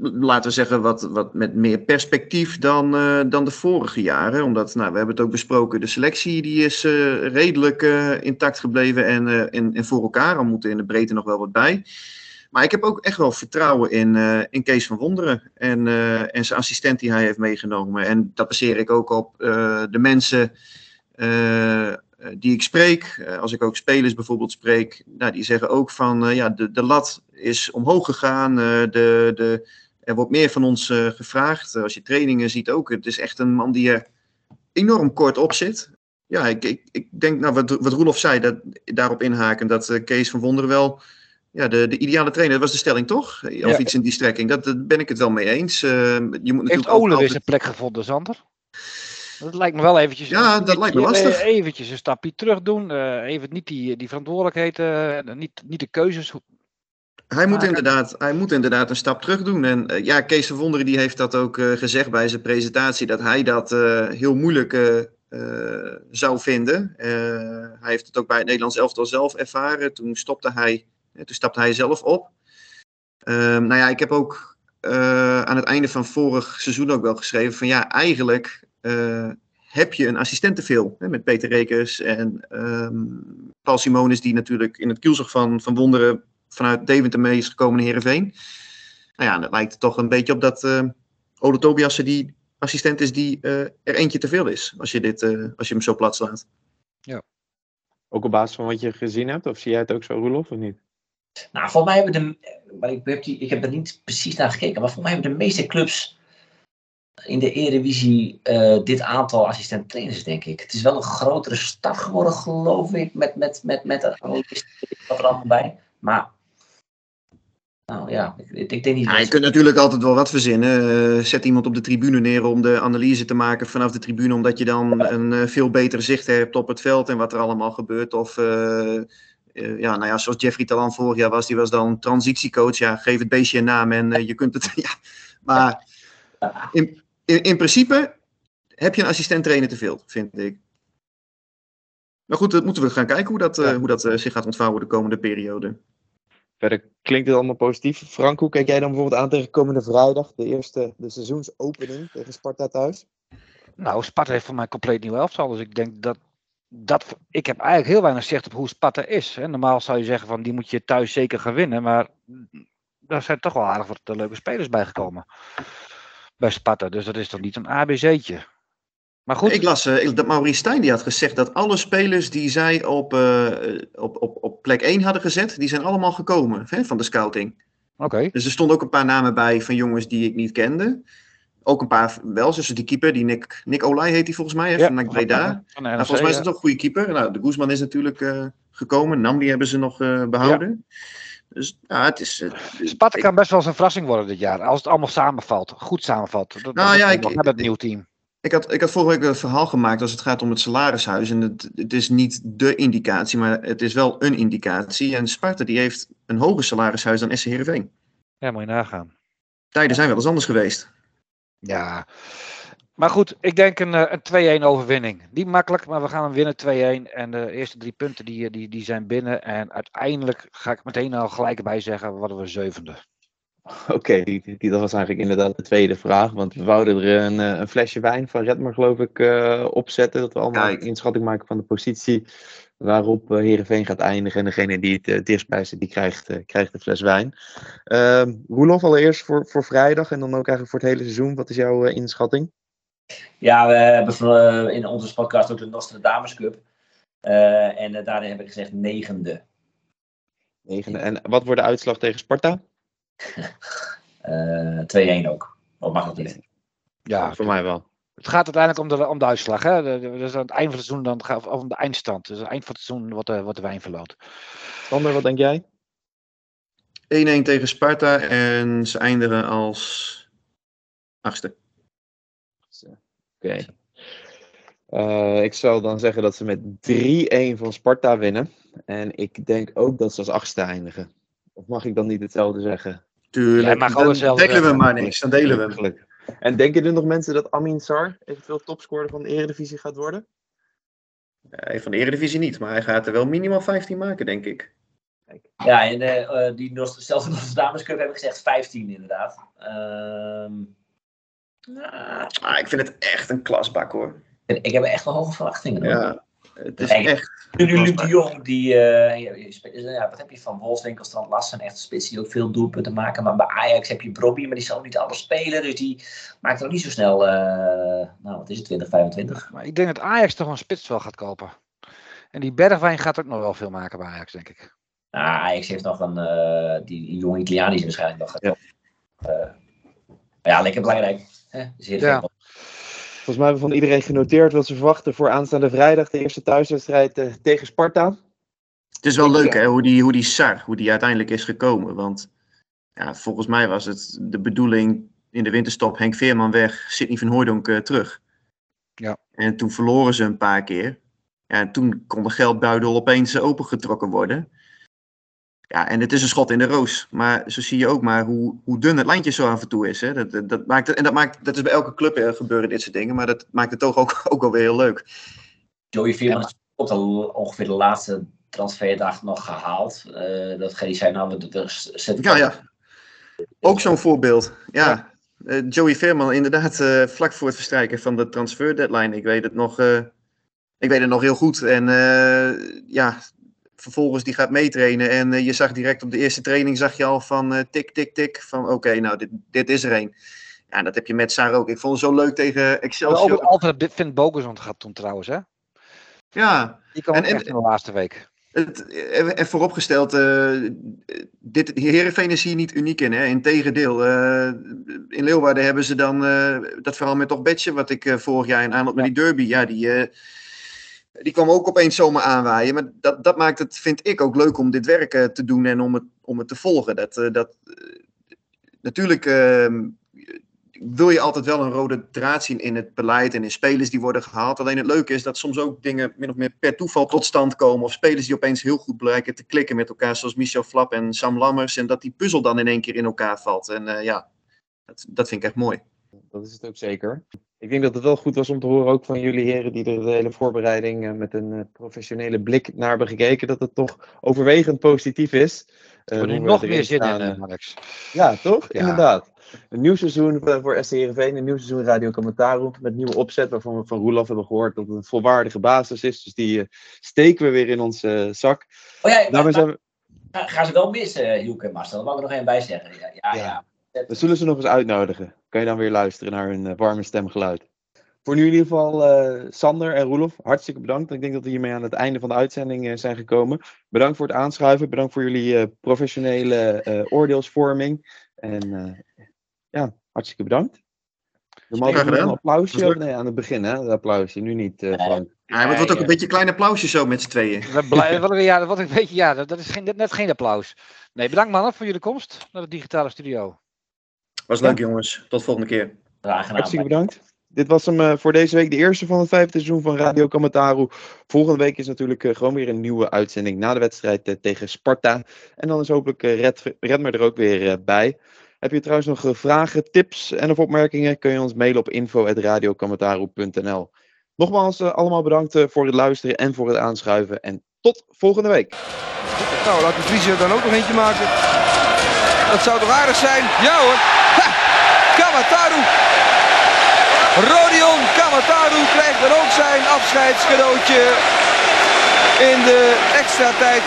laten we zeggen, wat, wat met meer perspectief dan, uh, dan de vorige jaren. Omdat, nou, we hebben het ook besproken, de selectie die is uh, redelijk uh, intact gebleven en, en, en voor elkaar. Al moeten in de breedte nog wel wat bij. Maar ik heb ook echt wel vertrouwen in, in Kees van Wonderen en, en zijn assistent die hij heeft meegenomen. En dat baseer ik ook op de mensen die ik spreek. als ik ook spelers bijvoorbeeld spreek, nou, die zeggen ook van ja, de, de lat is omhoog gegaan. de, de, er wordt meer van ons gevraagd. Als je trainingen ziet ook. Het is echt een man die er enorm kort op zit. Ja, ik, ik, ik denk, nou, wat, wat Roelof zei, dat, daarop inhaken, dat Kees van Wonderen wel ja, de, de ideale trainer, dat was de stelling toch? Of ja. iets in die strekking. Dat, daar ben ik het wel mee eens. Uh, je moet Heeft Ole altijd... zijn plek gevonden, Zander? Dat lijkt me wel eventjes. Ja, dat lijkt me lastig. Eventjes een stapje terug doen. even niet die, die verantwoordelijkheden, niet, niet de keuzes hij moet, inderdaad, hij moet inderdaad een stap terug doen. En uh, ja, Kees de Wonderen die heeft dat ook uh, gezegd bij zijn presentatie, dat hij dat uh, heel moeilijk zou vinden. hij heeft het ook bij het Nederlands elftal zelf ervaren. Toen, stopte hij, toen stapte hij zelf op. Um, nou ja, ik heb ook aan het einde van vorig seizoen ook wel geschreven van ja, eigenlijk heb je een assistent te veel. Hè, met Peter Rekers en um, Paul Simonis, die natuurlijk in het kielzog van, van Wonderen vanuit Deventer mee is gekomen naar Heerenveen. Nou ja, dat lijkt toch een beetje op dat uh, Ode Tobiasse die assistent is die uh, er eentje te veel is. Als je, dit, uh, als je hem zo plat slaat. Ja. Ook op basis van wat je gezien hebt? Of zie jij het ook zo, Roelof, of niet? Nou, volgens mij hebben de... Maar ik, heb die, ik heb er niet precies naar gekeken. Maar volgens mij hebben de meeste clubs in de Eredivisie uh, dit aantal assistent-trainers, denk ik. Het is wel een grotere stap geworden, geloof ik, met, met, met, met dat wat er allemaal bij. Maar nou ja, ik, ik denk niet. Ja, je kunt natuurlijk altijd wel wat verzinnen. Uh, zet iemand op de tribune neer om de analyse te maken vanaf de tribune, omdat je dan een uh, veel betere zicht hebt op het veld en wat er allemaal gebeurt. Of uh, ja, nou ja, zoals Jeffrey Talan vorig jaar was, die was dan transitiecoach. Ja, geef het beestje een naam en je kunt het. *laughs* Ja. Maar in, in, in principe heb je een assistent trainer te veel, vind ik. Maar goed, dat moeten we gaan kijken hoe dat, ja. hoe dat zich gaat ontvouwen de komende periode. Verder klinkt het allemaal positief. Frank, hoe kijk jij dan bijvoorbeeld aan tegen komende vrijdag, de eerste de seizoensopening tegen Sparta thuis? Nou, Sparta heeft voor mij compleet nieuw elftal. Dus ik denk dat, dat. Ik heb eigenlijk heel weinig zicht op hoe Sparta is. Hè. Normaal zou je zeggen van die moet je thuis zeker gaan winnen. Maar daar zijn toch wel aardig wat leuke spelers bijgekomen. Bij Sparta. Dus dat is toch niet een ABC'tje. Maar goed. Ik las uh, dat Maurice Stijn die had gezegd dat alle spelers die zij op, uh, op, op, op plek 1 hadden gezet, die zijn allemaal gekomen hè, van de scouting. Oké. Okay. Dus er stonden ook een paar namen bij van jongens die ik niet kende. Ook een paar wel, zoals die keeper, die Nick, Nick Olij heet hij volgens mij, hè, ja, van Breda. Van, nou, volgens mij is het ook een goede keeper. Nou, de Guzman is natuurlijk uh, gekomen, Namdi hebben ze nog behouden. Ja. Dus ja, het is. Sparta kan best wel eens een verrassing worden dit jaar, als het allemaal samenvalt, goed samenvalt. Dat, nou ja, ik, met het nieuw team. Ik had, ik had vorige week een verhaal gemaakt als het gaat om het salarishuis. En het, het is niet de indicatie, maar het is wel een indicatie. En Sparta die heeft een hoger salarishuis dan SC Heerenveen. Ja, moet je nagaan. Tijden zijn wel eens anders geweest. Ja, maar goed, ik denk een, eh, een 2-1 overwinning. Niet makkelijk, maar we gaan hem winnen 2-1. En de eerste drie punten die, die, die zijn binnen. En uiteindelijk ga ik meteen al gelijk bij zeggen, worden we zevende. Oké, okay, die, die, dat was eigenlijk inderdaad de tweede vraag. Want we wouden er een, eh, een flesje wijn van Redmer, geloof ik, uh, opzetten. Dat we allemaal een inschatting maken van de positie. waarop uh, Heerenveen gaat eindigen. En degene die het uh, dichtstbij zit, die krijgt, uh, krijgt de fles wijn. Uh, Roelof, allereerst voor, voor vrijdag en dan ook eigenlijk voor het hele seizoen. Wat is jouw inschatting? Ja, we hebben in onze podcast ook de Nostradamus Cup. en daarin heb ik gezegd negende. Negende. En wat wordt de uitslag tegen Sparta? *laughs* 2-1 ook. Wat mag dat niet? Ja, voor mij wel. Het gaat uiteindelijk om de, om de uitslag. Hè? Dus aan het eind van het seizoen dan gaat om de eindstand. Dus aan het eind van het seizoen wordt de, wordt de wijn verloot. Sander, wat denk jij? 1-1 tegen Sparta en ze eindigen als achtste. Oké. Okay. Uh, ik zou dan zeggen dat ze met 3-1 van Sparta winnen. En ik denk ook dat ze als achtste eindigen. Of mag ik dan niet hetzelfde zeggen? Tuurlijk, mag dan delen zeggen. we maar niks. Dan delen we hem. En denken er nog mensen dat Amin Sar eventueel topscorer van de Eredivisie gaat worden? Nee, van de Eredivisie niet, maar hij gaat er wel minimaal 15 maken, denk ik. Ja, en uh, die zelfs in onze damescup heb ik gezegd 15 inderdaad. Uh, ah, ik vind het echt een klasbak hoor. Ik heb echt wel hoge verwachtingen. Ja, het is echt. Nu Luc de Jong, die, uh, ja, wat heb je van Wolfswinkel, Strand Lassen, echt een spits die ook veel doelpunten maken. Maar bij Ajax heb je Bobby, maar die zal niet alles spelen. Dus die maakt ook niet zo snel, uh, nou wat is het, 20, 25. Maar ik denk dat Ajax toch een spits wel gaat kopen. En die Bergwijn gaat ook nog wel veel maken bij Ajax, denk ik. Nou, Ajax heeft nog een, uh, die, die jonge Italiaan die waarschijnlijk nog gaat. Ja. ja, lekker belangrijk. Hè? Ja. Volgens mij hebben we van iedereen genoteerd wat ze verwachten voor aanstaande vrijdag, de eerste thuiswedstrijd uh, tegen Sparta. Het is wel leuk hè, hoe die, hoe die Sar, hoe die uiteindelijk is gekomen. Want ja, volgens mij was het de bedoeling in de winterstop Henk Veerman weg, Sidney van Hooydonk uh, terug. Ja. En toen verloren ze een paar keer. Ja, en toen kon de geldbuidel opeens opengetrokken worden. Ja, en het is een schot in de roos. Maar zo zie je ook maar hoe, hoe dun het lijntje zo af en toe is. Hè. Dat, dat, maakt en dat, maakt, dat is bij elke club eh, gebeuren dit soort dingen. Maar dat maakt het toch ook, *laughs* ook alweer heel leuk. Joey Veerman is op de, ongeveer de laatste transferdag nog gehaald. Uh, dat Gerry zei, nou, we zetten... Ja, ja. Ook zo'n voorbeeld. Ja. Uh, Joey Veerman inderdaad uh, vlak voor het verstrijken van de transfer deadline. Ik weet het nog, ik weet het nog heel goed. En ja, vervolgens die gaat meetrainen. En uh, je zag direct op de eerste training zag je al van uh, tik, tik, tik. Van oké, nou dit, dit is er een. Ja, dat heb je met Sarah ook. Ik vond het zo leuk tegen Excelsior. Ook altijd Finn Bogus gehad toen trouwens, hè? Ja. Die kwam en, echt in de laatste week. Het, en vooropgesteld, uh, dit, Heerenveen is hier niet uniek in. Hè? Integendeel, uh, in Leeuwarden hebben ze dan uh, dat verhaal met toch Betje, wat ik vorig jaar in aanloop met die derby, ja, die, die kwam ook opeens zomaar aanwaaien. Maar dat, dat maakt het, vind ik, ook leuk om dit werk uh, te doen en om het, om het te volgen. Dat, uh, dat, uh, natuurlijk ehm, wil je altijd wel een rode draad zien in het beleid en in spelers die worden gehaald. Alleen het leuke is dat soms ook dingen min of meer per toeval tot stand komen. Of spelers die opeens heel goed blijken te klikken met elkaar, zoals Michel Flap en Sam Lammers. En dat die puzzel dan in één keer in elkaar valt. En ja, dat, dat vind ik echt mooi. Dat is het ook zeker. Ik denk dat het wel goed was om te horen, ook van jullie heren, die er de hele voorbereiding uh, met een uh, professionele blik naar hebben gekeken, dat het toch overwegend positief is. Uh, er nog meer zin in, Alex. Ja, toch? Ja. Inderdaad. Een nieuw seizoen voor SC Heerenveen, een nieuw seizoen Radio Commentaar met nieuwe opzet, waarvan we van Roelof hebben gehoord dat het een volwaardige basis is. Dus die steken we weer in onze zak. Oh ja, maar, zijn we... gaan ze wel missen, Hielke en Marcel? Daar mag ik er nog één bij zeggen. Ja, ja, ja. ja. We zullen ze nog eens uitnodigen kan je dan weer luisteren naar hun uh, warme stemgeluid. Voor nu in ieder geval uh, Sander en Roelof, hartstikke bedankt. Ik denk dat we hiermee aan het einde van de uitzending uh, zijn gekomen. Bedankt voor het aanschuiven, bedankt voor jullie professionele oordeelsvorming. En ja, hartstikke bedankt. We een applausje nee, aan het begin, hè? Een applausje, nu niet, Frank. Ja, maar het wordt ook een beetje een klein applausje zo met z'n tweeën. ja, dat wordt een beetje, ja, dat is geen, net geen applaus. Nee, bedankt mannen voor jullie komst naar de digitale studio. Was leuk, ja. jongens. Tot volgende keer. Hartstikke bedankt. Dit was hem uh, voor deze week, de eerste van het vijfde seizoen van Radio Kamataru. Volgende week is natuurlijk uh, gewoon weer een nieuwe uitzending na de wedstrijd uh, tegen Sparta. En dan is hopelijk Red, Redmer er ook weer bij. Heb je trouwens nog vragen, tips en of opmerkingen, kun je ons mailen op info.radiokamataru.nl. Nogmaals allemaal bedankt voor het luisteren en voor het aanschuiven. En tot volgende week. Nou, laat de Vriezer dan ook nog eentje maken. Dat zou toch aardig zijn? Ja hoor. Kamataru. Rodion Kamataru krijgt dan ook zijn afscheidscadeautje. in de extra tijd